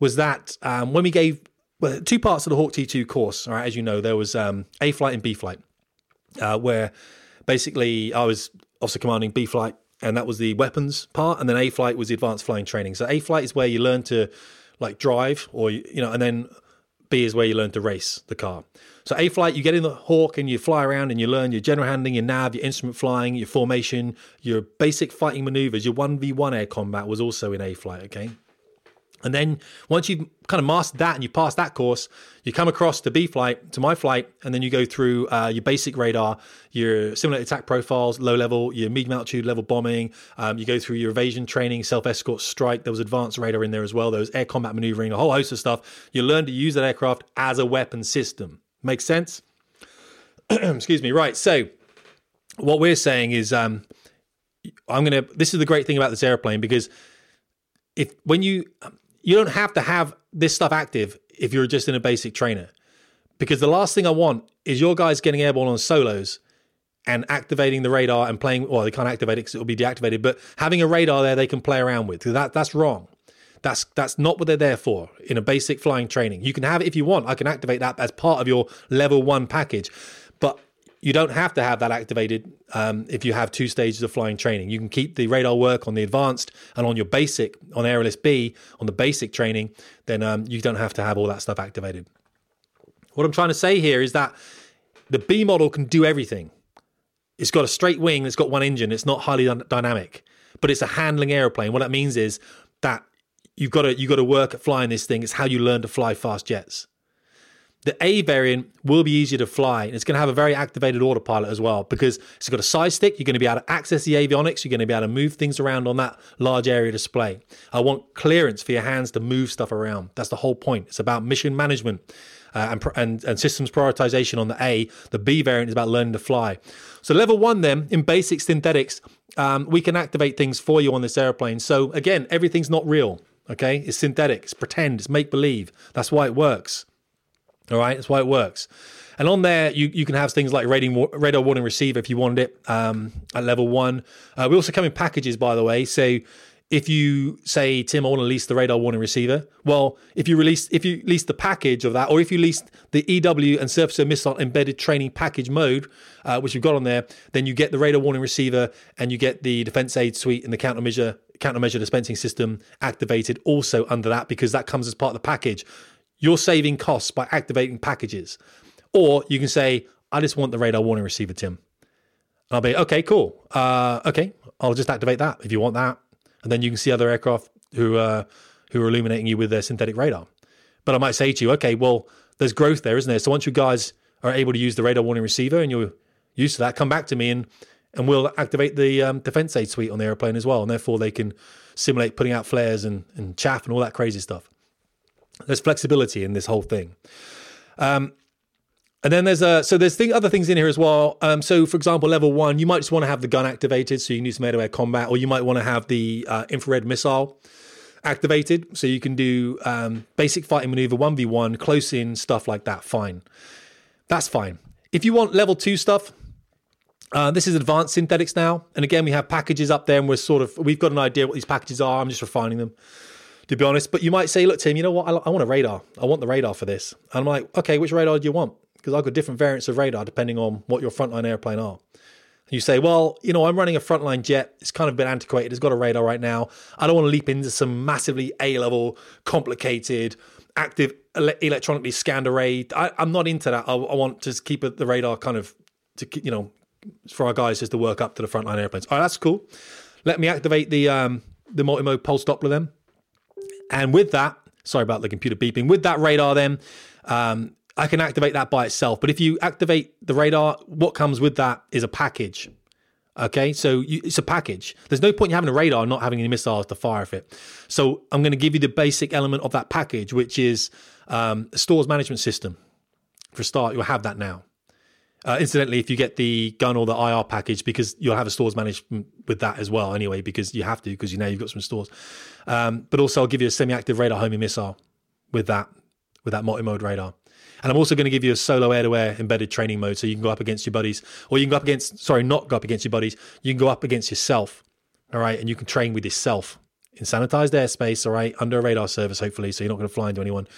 Was that um, when we gave well, two parts of the Hawk T2 course, all right, as you know, there was um, A flight and B flight, uh, where basically I was officer commanding B flight, and that was the weapons part, and then A flight was the advanced flying training. So A flight is where you learn to like drive, or you know, and then B is where you learn to race the car. So A flight, you get in the Hawk and you fly around and you learn your general handling, your nav, your instrument flying, your formation, your basic fighting maneuvers. Your one v one air combat was also in A flight. Okay, and then once you've kind of mastered that and you pass that course, you come across to B flight, to my flight, and then you go through uh, your basic radar, your simulated attack profiles, low level, your medium altitude level bombing. Um, you go through your evasion training, self escort strike. There was advanced radar in there as well. There was air combat maneuvering, a whole host of stuff. You learn to use that aircraft as a weapon system. Makes sense? (clears throat) Excuse me. Right. So, what we're saying is, um, I'm to, this is the great thing about this airplane because if, when you, you don't have to have this stuff active if you're just in a basic trainer. Because the last thing I want is your guys getting airborne on solos and activating the radar and playing. Well, they can't activate it because it'll be deactivated, but having a radar there they can play around with. That that's wrong. That's that's not what they're there for in a basic flying training. You can have it if you want. I can activate that as part of your level one package, you don't have to have that activated um, if you have two stages of flying training. You can keep the radar work on the advanced and on your basic, on Aeralis B, on the basic training, then um, you don't have to have all that stuff activated. What I'm trying to say here is that the B model can do everything. It's got a straight wing, it's got one engine, it's not highly dynamic, but it's a handling aeroplane. What that means is that you've got to you've got to work at flying this thing. It's how you learn to fly fast jets. The A variant will be easier to fly. And it's going to have a very activated autopilot as well because it's got a side stick. You're going to be able to access the avionics. You're going to be able to move things around on that large area display. I want clearance for your hands to move stuff around. That's the whole point. It's about mission management. Uh, and, and, and systems prioritization on the A. The B variant is about learning to fly. So level one, then in basic synthetics, um, we can activate things for you on this airplane. So again, everything's not real. Okay, it's synthetic, it's pretend, it's make believe. That's why it works. All right, that's why it works. And on there, you, you can have things like radar, warning receiver if you want it um, at level one. Uh, we also come in packages, by the way. So if you say, Tim, I want to lease the radar warning receiver, well, if you release if you lease the package of that, or if you lease the EW and surface missile embedded training package mode, uh, which you've got on there, then you get the radar warning receiver and you get the defense aid suite and the countermeasure countermeasure dispensing system activated also under that because that comes as part of the package. You're saving costs by activating packages. Or you can say, I just want the radar warning receiver, Tim. And I'll be, okay, cool. Uh, okay, I'll just activate that if you want that. And then you can see other aircraft who, uh, who are illuminating you with their synthetic radar. But I might say to you, okay, well, there's growth there, isn't there? So once you guys are able to use the radar warning receiver and you're used to that, come back to me and and we'll activate the um, defense aid suite on the airplane as well. And therefore, they can simulate putting out flares and, and chaff and all that crazy stuff. There's flexibility in this whole thing. Um, and then there's a so there's thing, other things in here as well. Um, so for example, level one, you might just want to have the gun activated, so you can do some air-to-air combat, or you might want to have the uh, infrared missile activated, so you can do um, basic fighting maneuver, one v one, close in stuff like that. Fine, that's fine. If you want level two stuff, uh, this is advanced synthetics now, and again we have packages up there, and we're sort of we've got an idea what these packages are. I'm just refining them to be honest. But you might say, look, Tim, you know what? I, I want a radar. I want the radar for this. And I'm like, okay, which radar do you want? Because I've got different variants of radar depending on what your frontline airplane are. And you say, well, you know, I'm running a frontline jet. It's kind of been antiquated. It's got a radar right now. I don't want to leap into some massively A level, complicated, active ele- electronically scanned array. I, am not into that. I, I want to keep the radar kind of, to you know, for our guys just to work up to the frontline airplanes. All right, that's cool. Let me activate the um, the multi-mode pulse Doppler then. And with that, sorry about the computer beeping, with that radar, then um, I can activate that by itself. But if you activate the radar, what comes with that is a package. Okay, so you, it's a package. There's no point in having a radar not having any missiles to fire off it. So I'm going to give you the basic element of that package, which is um, a stores management system. For start, you'll have that now. Uh, incidentally, if you get the gun or the IR package, because you'll have a stores management with that as well, anyway, because you have to, because you know you've got some stores. Um, but also, I'll give you a semi-active radar homing missile with that, with that multi-mode radar. And I'm also going to give you a solo air-to-air embedded training mode, so you can go up against your buddies, or you can go up against, sorry, not go up against your buddies. You can go up against yourself, all right, and you can train with yourself in sanitized airspace, all right, under a radar service, hopefully, so you're not going to fly into anyone.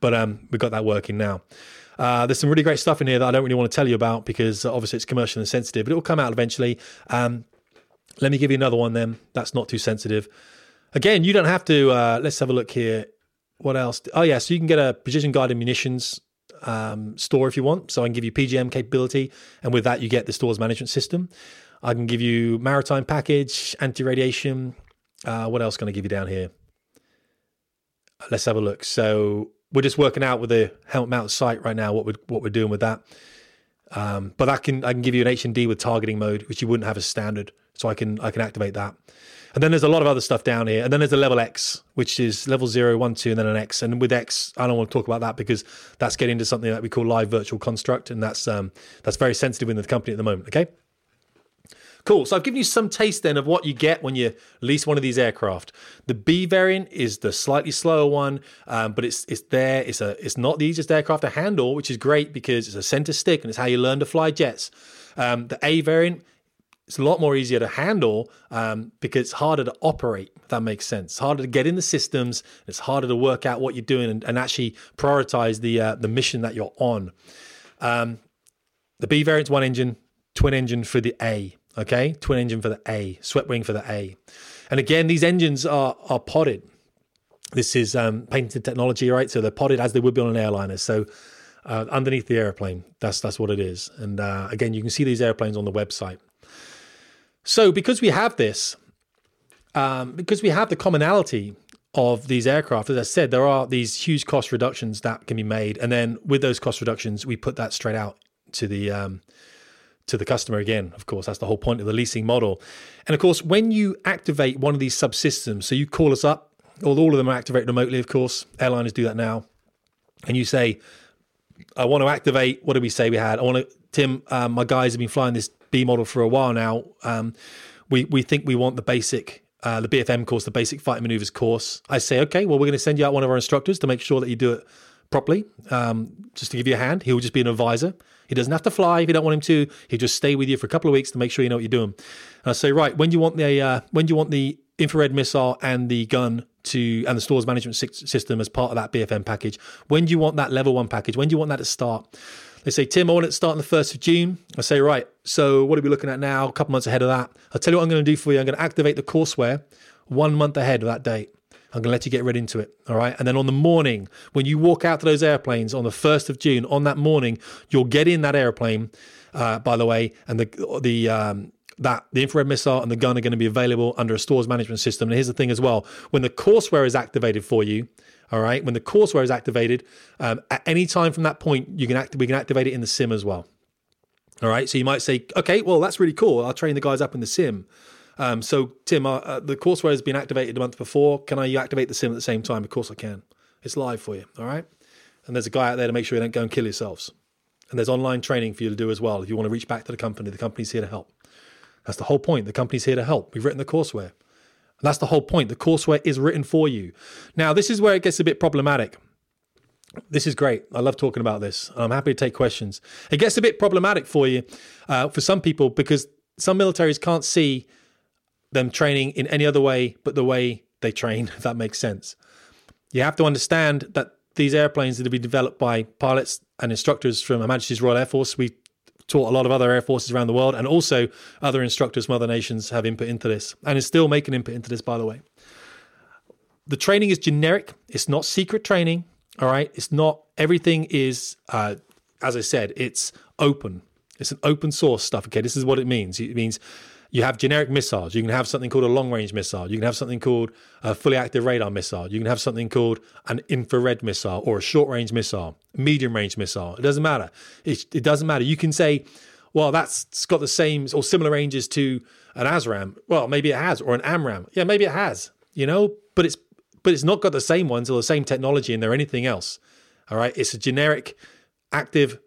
But um, we've got that working now. Uh, there's some really great stuff in here that I don't really want to tell you about because obviously it's commercial and sensitive, but it will come out eventually. Um, let me give you another one then. That's not too sensitive. Again, you don't have to. Uh, let's have a look here. What else? Oh, yeah. So you can get a precision guided munitions um, store if you want. So I can give you PGM capability, and with that, you get the stores management system. I can give you maritime package, anti radiation. Uh, what else can I give you down here? Let's have a look. So we're just working out with the helmet mount sight right now what we're what we're doing with that. Um, but I can I can give you an HMD with targeting mode, which you wouldn't have as standard. So I can I can activate that. And then there's a lot of other stuff down here. And then there's a level X, which is level zero, one, two, and then an X. And with X, I don't want to talk about that because that's getting into something that we call live virtual construct, and that's um, that's very sensitive in the company at the moment. Okay. Cool. So I've given you some taste then of what you get when you lease one of these aircraft. The B variant is the slightly slower one, um, but it's it's there. It's a it's not the easiest aircraft to handle, which is great because it's a center stick and it's how you learn to fly jets. Um, the A variant it's a lot more easier to handle um, because it's harder to operate. If that makes sense. It's harder to get in the systems. It's harder to work out what you're doing and, and actually prioritize the uh, the mission that you're on. Um, the B variant's one engine, twin engine for the A. Okay, twin engine for the A, swept wing for the A. And again, these engines are are podded. This is um, technology, right? So they're podded as they would be on an airliner. So uh, underneath the airplane, that's that's what it is. And uh, again, you can see these airplanes on the website. So because we have this, um, because we have the commonality of these aircraft, as I said, there are these huge cost reductions that can be made, and then with those cost reductions, we put that straight out to the um, to the customer again. Of course, that's the whole point of the leasing model. And of course, when you activate one of these subsystems, so you call us up, all, all of them are activated remotely, of course. Airliners do that now. And you say, I want to activate, what did we say we had? I want to, Tim, um, my guys have been flying this B model for a while now. Um, we, we think we want the basic, uh, the BFM course, the basic fighting maneuvers course. I say, okay, well, we're going to send you out one of our instructors to make sure that you do it properly, um, just to give you a hand. He will just be an advisor. He doesn't have to fly if you don't want him to. He'll just stay with you for a couple of weeks to make sure you know what you're doing. And I say, right, when do you want the uh, when do you want the infrared missile and the gun to and the stores management system as part of that BFM package? When do you want that level one package? When do you want that to start? They say, Tim, I want it to start on the 1st of June. I say, right, so what are we looking at now? A couple months ahead of that. I'll tell you what I'm going to do for you. I'm going to activate the courseware one month ahead of that date. I'm going to let you get right into it. All right. And then on the morning, when you walk out to those airplanes on the 1st of June, on that morning, you'll get in that airplane, uh, by the way, and the, the, um, that the infrared missile and the gun are going to be available under a stores management system. And here's the thing as well: when the courseware is activated for you, all right, when the courseware is activated, um, at any time from that point, you can act- we can activate it in the sim as well. All right, so you might say, okay, well that's really cool. I'll train the guys up in the sim. Um, so, Tim, uh, uh, the courseware has been activated a month before. Can I activate the sim at the same time? Of course I can. It's live for you. All right. And there's a guy out there to make sure you don't go and kill yourselves. And there's online training for you to do as well. If you want to reach back to the company, the company's here to help. That's the whole point. The company's here to help. We've written the courseware. And that's the whole point. The courseware is written for you. Now, this is where it gets a bit problematic. This is great. I love talking about this. I'm happy to take questions. It gets a bit problematic for you, uh, for some people, because some militaries can't see them training in any other way but the way they train, (laughs) if that makes sense. You have to understand that these airplanes that have been developed by pilots and instructors from Her Majesty's Royal Air Force, we taught a lot of other air forces around the world, and also other instructors from other nations have input into this, and is still making input into this, by the way. The training is generic, it's not secret training, all right? It's not, everything is, uh, as I said, it's open. It's an open source stuff, okay? This is what it means. It means you have generic missiles. You can have something called a long range missile. You can have something called a fully active radar missile. You can have something called an infrared missile or a short range missile, medium range missile. It doesn't matter. It, it doesn't matter. You can say, well, that's got the same or similar ranges to an ASRAAM. Well, maybe it has, or an AMRAAM. Yeah, maybe it has. You know, but it's but it's not got the same ones or the same technology in there. Anything else? All right, it's a generic active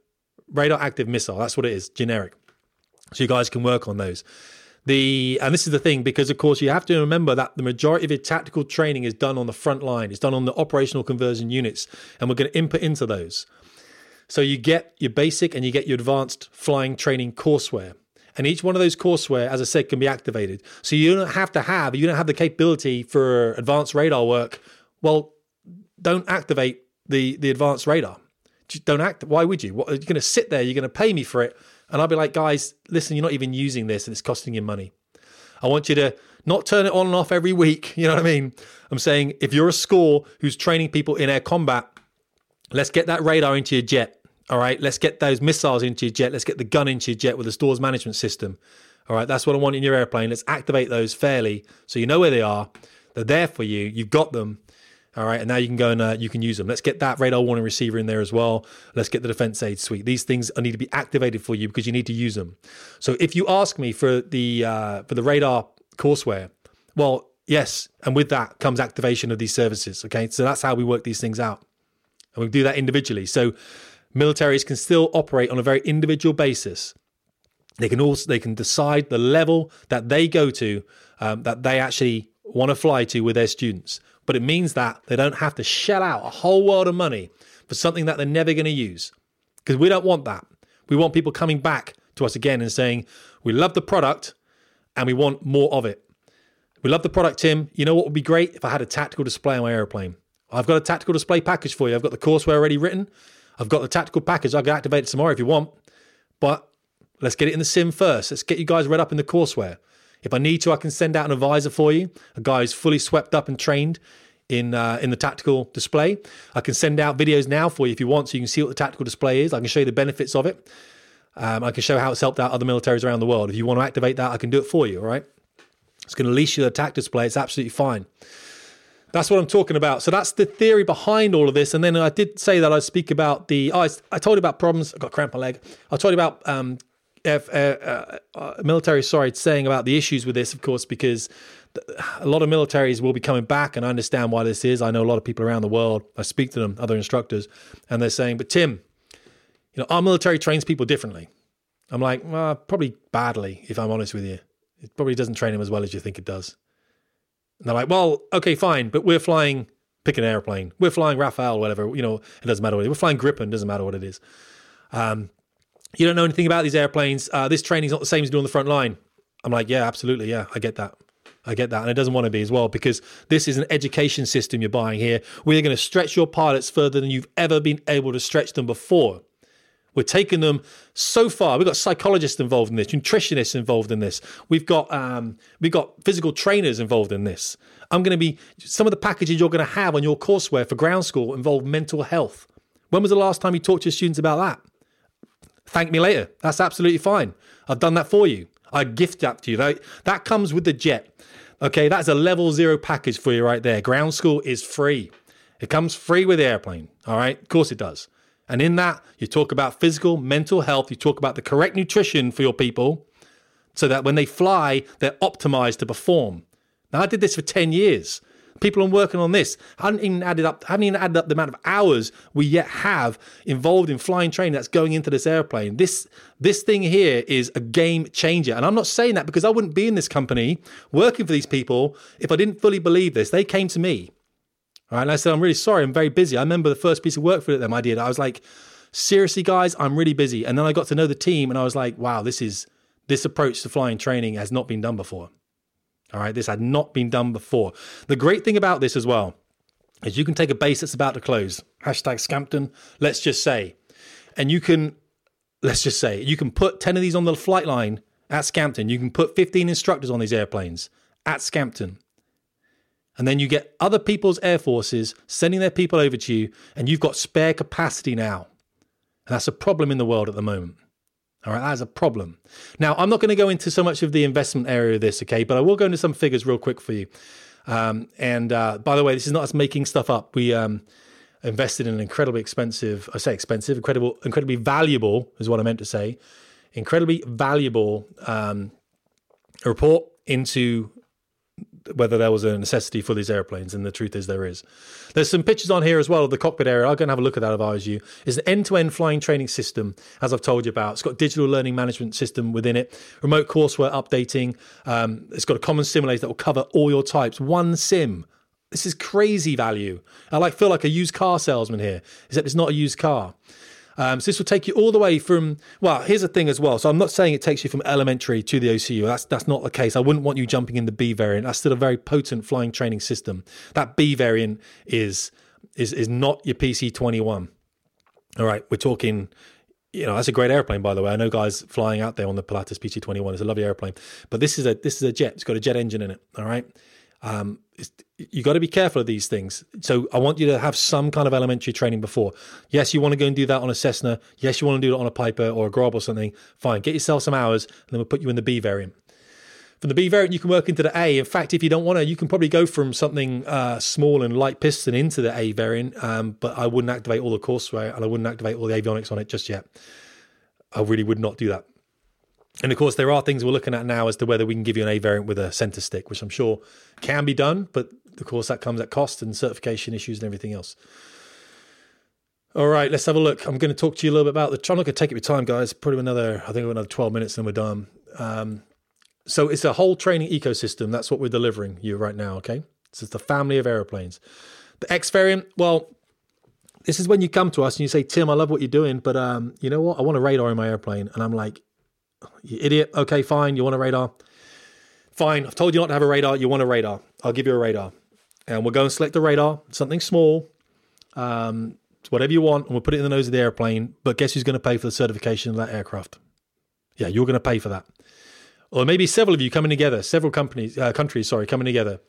radar active missile. That's what it is, generic. So you guys can work on those. The and this is the thing because of course you have to remember that the majority of your tactical training is done on the front line. It's done on the operational conversion units, and we're going to input into those. So you get your basic and you get your advanced flying training courseware. And each one of those courseware, as I said, can be activated. So you don't have to have, you don't have the capability for advanced radar work. Well, don't activate the, the advanced radar. Don't act. Why would you? What, you're going to sit there. You're going to pay me for it, and I'll be like, guys, listen, you're not even using this, and it's costing you money. I want you to not turn it on and off every week. (laughs) You know what I mean? I'm saying if you're a school who's training people in air combat, let's get that radar into your jet. All right, let's get those missiles into your jet. Let's get the gun into your jet with the stores management system. All right, that's what I want in your airplane. Let's activate those fairly so you know where they are. They're there for you. You've got them. All right, and now you can go and uh, you can use them. Let's get that radar warning receiver in there as well. Let's get the defense aid suite. These things need to be activated for you because you need to use them. So if you ask me for the uh, for the radar courseware, well, yes, and with that comes activation of these services. Okay, so that's how we work these things out, and we do that individually. So militaries can still operate on a very individual basis. They can also they can decide the level that they go to um, that they actually want to fly to with their students but it means that they don't have to shell out a whole world of money for something that they're never going to use. Because we don't want that. We want people coming back to us again and saying, we love the product and we want more of it. We love the product, Tim. You know what would be great if I had a tactical display on my airplane? I've got a tactical display package for you. I've got the courseware already written. I've got the tactical package. I can activate it tomorrow if you want. But let's get it in the sim first. Let's get you guys read up in the courseware. If I need to, I can send out an advisor for you, a guy who's fully swept up and trained in uh, in the tactical display. I can send out videos now for you if you want, so you can see what the tactical display is. I can show you the benefits of it. Um, I can show how it's helped out other militaries around the world. If you want to activate that, I can do it for you. All right, it's going to leash you the attack display. It's absolutely fine. That's what I'm talking about. So that's the theory behind all of this. And then I did say that I'd speak about the. Oh, I, I told you about problems. I got cramp my leg. I told you about um, uh, uh, uh, military, sorry, saying about the issues with this, of course, because a lot of militaries will be coming back, and I understand why this is. I know a lot of people around the world. I speak to them, other instructors, and they're saying, "But Tim, you know, our military trains people differently." I'm like, well, probably badly, if I'm honest with you. It probably doesn't train them as well as you think it does. And they're like, well, okay, fine, but we're flying, pick an airplane. We're flying Rafale, whatever. You know, it doesn't matter what it is. We're flying Gripen, doesn't matter what it is. Um, you don't know anything about these airplanes. Uh, this training's not the same as doing the front line. I'm like, yeah, absolutely, yeah, I get that. I get that. And it doesn't want to be as well because this is an education system you're buying here. We're going to stretch your pilots further than you've ever been able to stretch them before. We're taking them so far. We've got psychologists involved in this, nutritionists involved in this. We've got um, we've got physical trainers involved in this. I'm going to be some of the packages you're going to have on your courseware for ground school involve mental health. When was the last time you talked to your students about that? Thank me later. That's absolutely fine. I've done that for you. I gift that to you. That, that comes with the jet. Okay, that's a level zero package for you right there. Ground school is free. It comes free with the airplane. All right, of course it does. And in that, you talk about physical, mental health. You talk about the correct nutrition for your people so that when they fly, they're optimized to perform. Now, I did this for 10 years. People are working on this. Hadn't even added up, hadn't even added up the amount of hours we yet have involved in flying training that's going into this airplane. This this thing here is a game changer. And I'm not saying that because I wouldn't be in this company working for these people if I didn't fully believe this. They came to me. Right, and I said, I'm really sorry, I'm very busy. I remember the first piece of work for them I did. I was like, seriously, guys, I'm really busy. And then I got to know the team and I was like, wow, this is this approach to flying training has not been done before. All right, this had not been done before. The great thing about this as well is you can take a base that's about to close, hashtag Scampton, let's just say, and you can, let's just say, you can put 10 of these on the flight line at Scampton. You can put 15 instructors on these airplanes at Scampton. And then you get other people's air forces sending their people over to you, and you've got spare capacity now. And that's a problem in the world at the moment. All right, that is a problem. Now, I'm not going to go into so much of the investment area of this, okay, but I will go into some figures real quick for you. Um, and uh, by the way, this is not us making stuff up. We um, invested in an incredibly expensive, I say expensive, incredible, incredibly valuable is what I meant to say, incredibly valuable um, report into whether there was a necessity for these airplanes, and the truth is there is. There's some pictures on here as well of the cockpit area. I'll go and have a look at that if I was you. It's an end-to-end flying training system, as I've told you about. It's got digital learning management system within it, remote courseware updating. Um, it's got a common simulator that will cover all your types. One sim. This is crazy value. I like feel like a used car salesman here, except it's not a used car. Um, so this will take you all the way from. Well, here's the thing as well. So I'm not saying it takes you from elementary to the OCU. That's that's not the case. I wouldn't want you jumping in the B variant. That's still a very potent flying training system. That B variant is is is not your PC 21. All right, we're talking. You know, that's a great airplane, by the way. I know guys flying out there on the Pilatus PC twenty one. It's a lovely airplane, but this is a this is a jet. It's got a jet engine in it. All right, um, you got to be careful of these things. So I want you to have some kind of elementary training before. Yes, you want to go and do that on a Cessna. Yes, you want to do it on a Piper or a Grob or something. Fine, get yourself some hours, and then we'll put you in the B variant. From the B variant, you can work into the A. In fact, if you don't want to, you can probably go from something uh, small and light piston into the A variant. Um, but I wouldn't activate all the courseware and I wouldn't activate all the avionics on it just yet. I really would not do that. And of course, there are things we're looking at now as to whether we can give you an A variant with a center stick, which I'm sure can be done, but of course that comes at cost and certification issues and everything else. All right, let's have a look. I'm going to talk to you a little bit about the. I'm not going to take it with time, guys. Probably another, I think, another 12 minutes and we're done. Um, so it's a whole training ecosystem. That's what we're delivering you right now. Okay, is the family of airplanes. The X variant. Well, this is when you come to us and you say, Tim, I love what you're doing, but um, you know what? I want a radar in my airplane, and I'm like, you idiot. Okay, fine. You want a radar? Fine. I've told you not to have a radar. You want a radar. I'll give you a radar. And we'll go and select a radar, something small, um, whatever you want, and we'll put it in the nose of the airplane. But guess who's going to pay for the certification of that aircraft? Yeah, you're going to pay for that. Or maybe several of you coming together, several companies, uh, countries, sorry, coming together,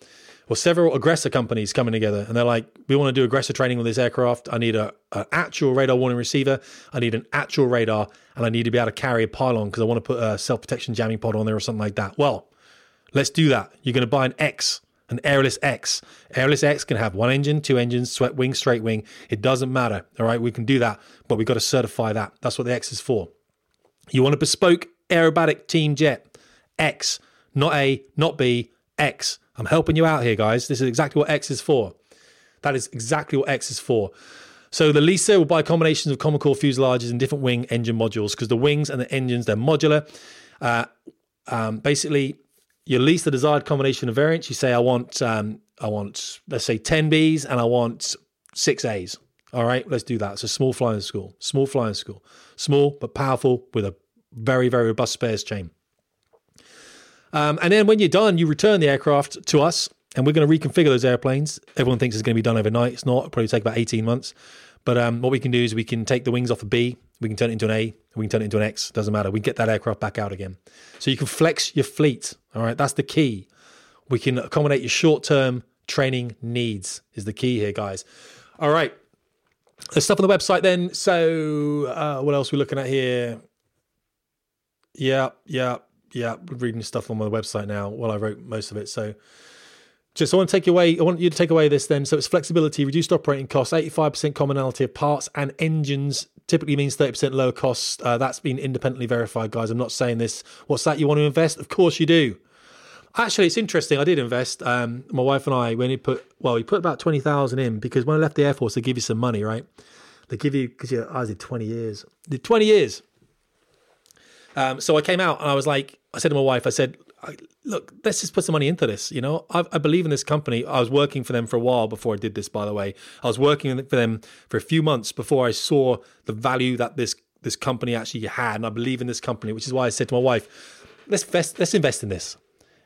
or several aggressor companies coming together, and they're like, we want to do aggressor training with this aircraft. I need a, an actual radar warning receiver. I need an actual radar, and I need to be able to carry a pylon because I want to put a self protection jamming pod on there or something like that. Well, let's do that. You're going to buy an X an Aeralis X. Aeralis X can have one engine, two engines, swept wing, straight wing. It doesn't matter. All right, we can do that, but we've got to certify that. That's what the X is for. You want a bespoke aerobatic team jet. X, not A, not B, X. I'm helping you out here, guys. This is exactly what X is for. That is exactly what X is for. So the Lisa will buy combinations of common core fuselages and different wing engine modules because the wings and the engines they're modular. Uh, um, basically, you lease the desired combination of variants. You say, I want, um, I want, let's say, ten Bs and I want six As. All right, let's do that. A small flying school, small flying school, small but powerful with a very, very robust spares chain. Um, and then when you're done, you return the aircraft to us, and we're going to reconfigure those airplanes. Everyone thinks it's going to be done overnight. It's not. It'll probably take about 18 months. But um, what we can do is we can take the wings off a B, we can turn it into an A, we can turn it into an X. Doesn't matter. We get that aircraft back out again. So you can flex your fleet. All right, that's the key. We can accommodate your short-term training needs. Is the key here, guys. All right. There's stuff on the website then. So uh, what else are we looking at here? Yeah, yeah yeah, reading stuff on my website now. Well, I wrote most of it. So just I want to take away. I want you to take away this then. So it's flexibility, reduced operating costs, 85% commonality of parts and engines. Typically means 30% lower costs. Uh, that's been independently verified, guys. I'm not saying this. What's that? You want to invest? Of course you do. Actually, it's interesting. I did invest. Um, my wife and I, when he put, well, we put about 20,000 in because when I left the Air Force, they give you some money, right? They give you, because you're, I did 20 years. Did 20 years. Um, so I came out and I was like, I said to my wife, I said, look, let's just put some money into this. You know, I, I, believe in this company. I was working for them for a while before I did this. By the way, I was working for them for a few months before I saw the value that this this company actually had, and I believe in this company, which is why I said to my wife, let's invest, let's invest in this.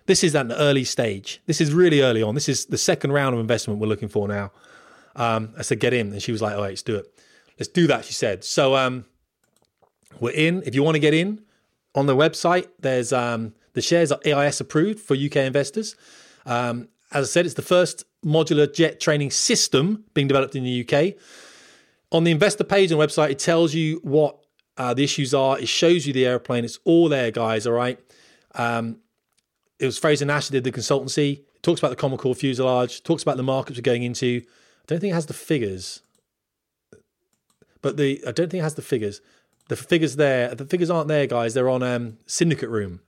This is at an early stage. This is really early on. This is the second round of investment we're looking for now. Um, I said, get in, and she was like, all right, let's do it. Let's do that. She said. So um, we're in. If you want to get in, on the website, there's um, the shares are EIS approved for UK investors. Um, as I said, it's the first modular jet training system being developed in the UK. On the investor page the website, it tells you what uh, the issues are. It shows you the airplane. It's all there, guys. All right. Um, it was Frazer Nash that did the consultancy. It talks about the Common Core fuselage. Talks about the markets we're going into. I don't think it has the figures, but the I don't think it has the figures. The figures there, the figures aren't there, guys. They're on um, Syndicate Room.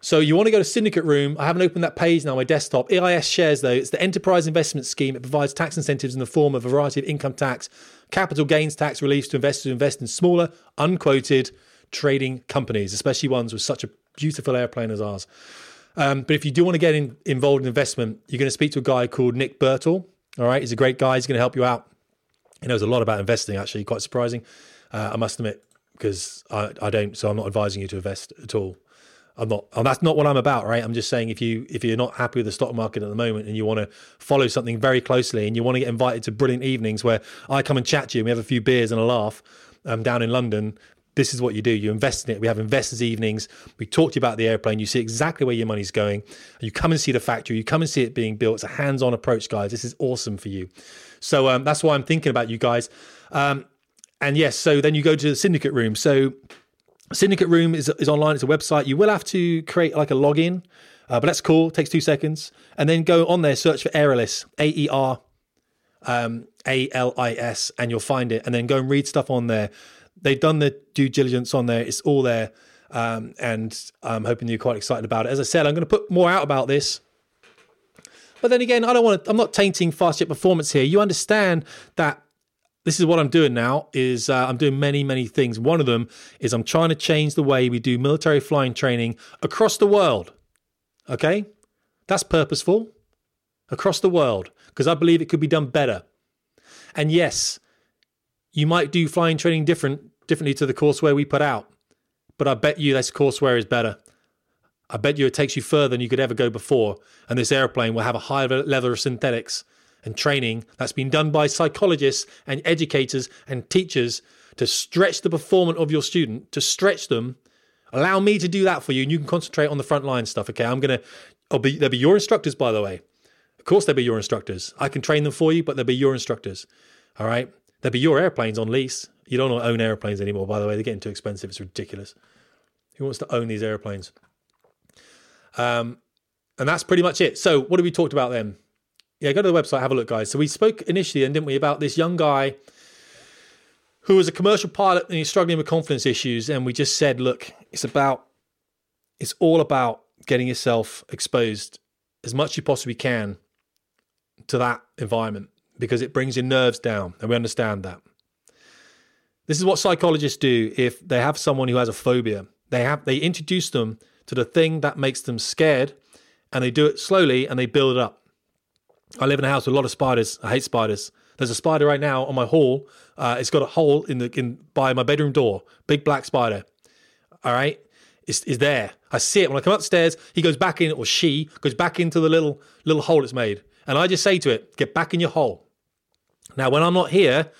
So you want to go to Syndicate Room. I haven't opened that page now my desktop. EIS shares, though, it's the enterprise investment scheme. It provides tax incentives in the form of a variety of income tax, capital gains tax reliefs to investors who invest in smaller, unquoted trading companies, especially ones with such a beautiful airplane as ours. Um, but if you do want to get in, involved in investment, you're going to speak to a guy called Nick Bertel. All right, he's a great guy. He's going to help you out. He knows a lot about investing, actually, quite surprising. Uh, I must admit, because I, I don't, so I'm not advising you to invest at all. I'm not, and that's not what I'm about, right? I'm just saying if you if you're not happy with the stock market at the moment and you want to follow something very closely and you want to get invited to brilliant evenings where I come and chat to you and we have a few beers and a laugh um, down in London, this is what you do. You invest in it. We have investors' evenings. We talk to you about the airplane. You see exactly where your money's going. You come and see the factory. You come and see it being built. It's a hands-on approach, guys. This is awesome for you. So um, that's why I'm thinking about you guys. Um, and yes, so then you go to the syndicate room. So Syndicate Room is, is online. It's a website. You will have to create like a login, uh, but that's cool. It takes two seconds. And then go on there, search for Aeralis, A E R um, A L I S, and you'll find it. And then go and read stuff on there. They've done the due diligence on there. It's all there. Um, and I'm hoping you're quite excited about it. As I said, I'm going to put more out about this. But then again, I don't want to, I'm not tainting fast jet performance here. You understand that this is what I'm doing now is uh, I'm doing many many things. One of them is I'm trying to change the way we do military flying training across the world. Okay? That's purposeful. Across the world because I believe it could be done better. And yes, you might do flying training different differently to the courseware we put out. But I bet you this courseware is better. I bet you it takes you further than you could ever go before and this airplane will have a higher level of synthetics and training that's been done by psychologists and educators and teachers to stretch the performance of your student, to stretch them. Allow me to do that for you, and you can concentrate on the frontline stuff. Okay, I'm gonna. I'll be. They'll be your instructors, by the way. Of course, they'll be your instructors. I can train them for you, but they'll be your instructors. All right, they'll be your airplanes on lease. You don't own airplanes anymore, by the way. They're getting too expensive. It's ridiculous. Who wants to own these airplanes? Um, and that's pretty much it. So, what have we talked about then? Yeah, go to the website, have a look, guys. So we spoke initially, and didn't we, about this young guy who was a commercial pilot and he's struggling with confidence issues. And we just said, look, it's about, it's all about getting yourself exposed as much as you possibly can to that environment because it brings your nerves down, and we understand that. This is what psychologists do if they have someone who has a phobia. They have they introduce them to the thing that makes them scared, and they do it slowly and they build it up. I live in a house with a lot of spiders. I hate spiders. There's a spider right now on my hall. Uh, it's got a hole in the in by my bedroom door. Big black spider. All right, is is there? I see it when I come upstairs. He goes back in, or she goes back into the little little hole it's made, and I just say to it, "Get back in your hole." Now, when I'm not here,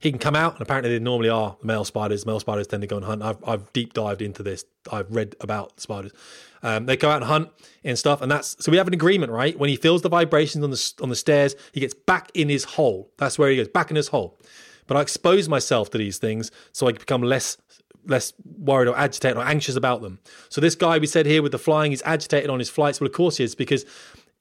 he can come out, and apparently they normally are male spiders. Male spiders tend to go and hunt. I've, I've deep dived into this. I've read about spiders. Um, they go out and hunt and stuff, and that's so we have an agreement, right? When he feels the vibrations on the on the stairs, he gets back in his hole. That's where he goes back in his hole. But I expose myself to these things so I become less less worried or agitated or anxious about them. So this guy we said here with the flying, he's agitated on his flights. Well, of course he is because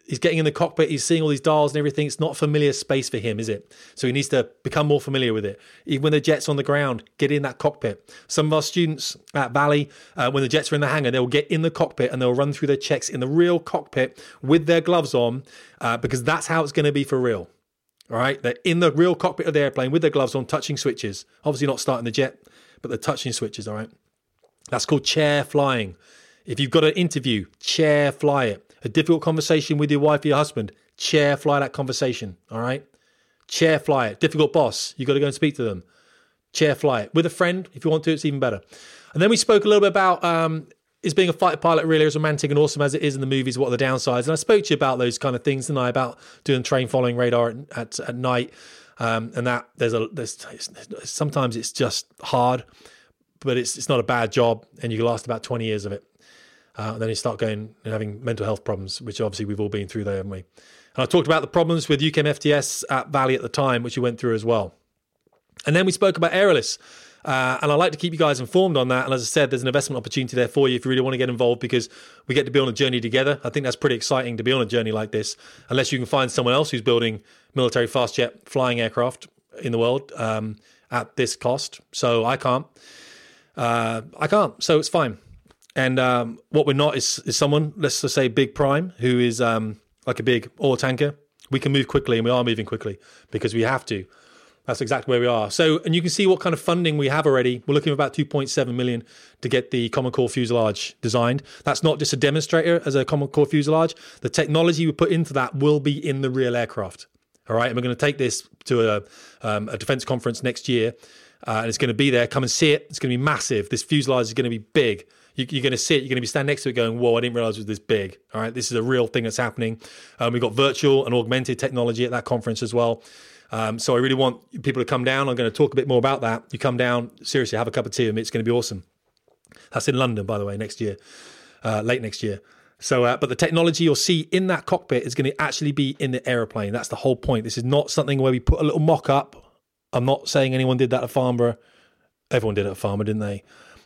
he's getting in the cockpit, he's seeing all these dials and everything. It's not familiar space for him, is it? So he needs to become more familiar with it. Even when the jet's on the ground, get in that cockpit. Some of our students at Valley, uh, when the jets are in the hangar, they'll get in the cockpit and they'll run through their checks in the real cockpit with their gloves on uh, because that's how it's going to be for real. All right, they're in the real cockpit of the airplane with their gloves on, touching switches. Obviously, not starting the jet, but they're touching switches. All right, that's called chair flying. If you've got an interview, chair fly it a difficult conversation with your wife or your husband, chair fly that conversation. All right. Chair fly it. Difficult boss, you got to go and speak to them. Chair fly it. With a friend, if you want to, it's even better. And then we spoke a little bit about um, is being a fighter pilot really as romantic and awesome as it is in the movies? What are the downsides? And I spoke to you about those kind of things, and I about doing train following radar at at, at night, um, and that there's a there's sometimes it's just hard, but it's it's not a bad job, and you can last about twenty years of it. Uh, and then you start going and having mental health problems, which obviously we've all been through there, haven't we? And I talked about the problems with UKM FTS at Valley at the time, which you went through as well. And then we spoke about Aeralis. Uh, and I like to keep you guys informed on that. And as I said, there's an investment opportunity there for you if you really want to get involved because we get to be on a journey together. I think that's pretty exciting to be on a journey like this, unless you can find someone else who's building military fast jet flying aircraft in the world um, at this cost. So I can't. Uh, I can't. So it's fine. And um, what we're not is, is someone, let's just say Big Prime, who is um, like a big oil tanker. We can move quickly, and we are moving quickly because we have to. That's exactly where we are. So, and you can see what kind of funding we have already. We're looking at about 2.7 million to get the Common Core fuselage designed. That's not just a demonstrator as a Common Core fuselage. The technology we put into that will be in the real aircraft. All right, and we're going to take this to a, um, a defense conference next year uh, and it's going to be there. Come and see it. It's going to be massive. This fuselage is going to be big. You, are going to see it. You're going to be standing next to it, going, "Whoa! I didn't realize it was this big." All right, this is a real thing that's happening. Um, we've got virtual and augmented technology at that conference as well. Um, so I really want people to come down. I'm going to talk a bit more about that. You come down, seriously, have a cup of tea me. It's going to be awesome. That's in London, by the way, next year, uh, late next year. So, uh, but the technology you'll see in that cockpit is going to actually be in the aeroplane. That's the whole point. This is not something where we put a little mock up. I'm not saying anyone did that at Farnborough. Everyone did it at Farnborough, didn't they?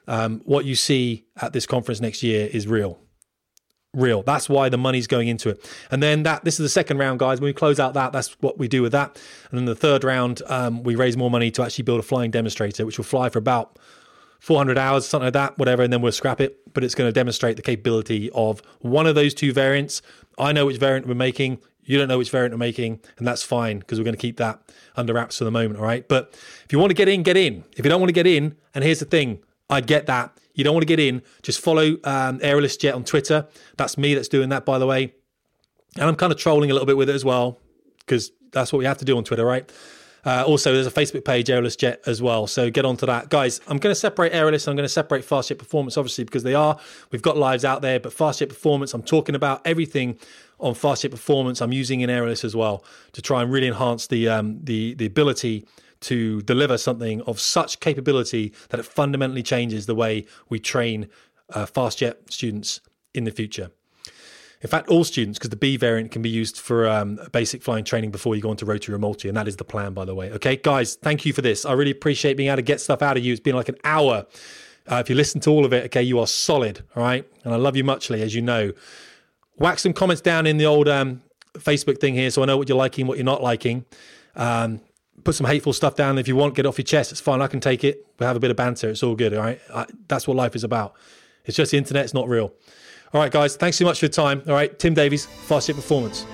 Um, what you see at this conference next year is real. Real. That's why the money's going into it. And then that this is the second round, guys. When we close out that, that's what we do with that. And then the third round, um, we raise more money to actually build a flying demonstrator, which will fly for about 400 hours, something like that, whatever, and then we'll scrap it. But it's going to demonstrate the capability of one of those two variants. I know which variant we're making. You don't know which variant we're making, and that's fine because we're going to keep that under wraps for the moment. All right. But if you want to get in, get in. If you don't want to get in, and here's the thing I get that. You don't want to get in, just follow um, Aeralis Jet on Twitter. That's me that's doing that, by the way. And I'm kind of trolling a little bit with it as well because that's what we have to do on Twitter, right? Uh, also, there's a Facebook page, Aeralis Jet, as well. So get onto that. Guys, I'm going to separate Aeralis. I'm going to separate Fast Jet Performance, obviously, because they are. We've got lives out there, but Fast Jet Performance, I'm talking about everything on Fast Jet Performance. I'm using in Aeralis as well to try and really enhance the um, the the ability to deliver something of such capability that it fundamentally changes the way we train uh, fast jet students in the future. In fact, all students, because the B variant can be used for um, basic flying training before you go into rotary or multi, and that is the plan, by the way. Okay, guys, thank you for this. I really appreciate being able to get stuff out of you. It's been like an hour. Uh, if you listen to all of it, okay, you are solid, all right? And I love you muchly, as you know. Whack some comments down in the old um, Facebook thing here so I know what you're liking, what you're not liking. Um, put some hateful stuff down if you want, get off your chest. It's fine. I can take it. We'll have a bit of banter. It's all good, all right? I, that's what life is about. It's just the internet, it's not real. All right, guys, thanks so much for your time. All right, Tim Davies, Fast Jet Performance.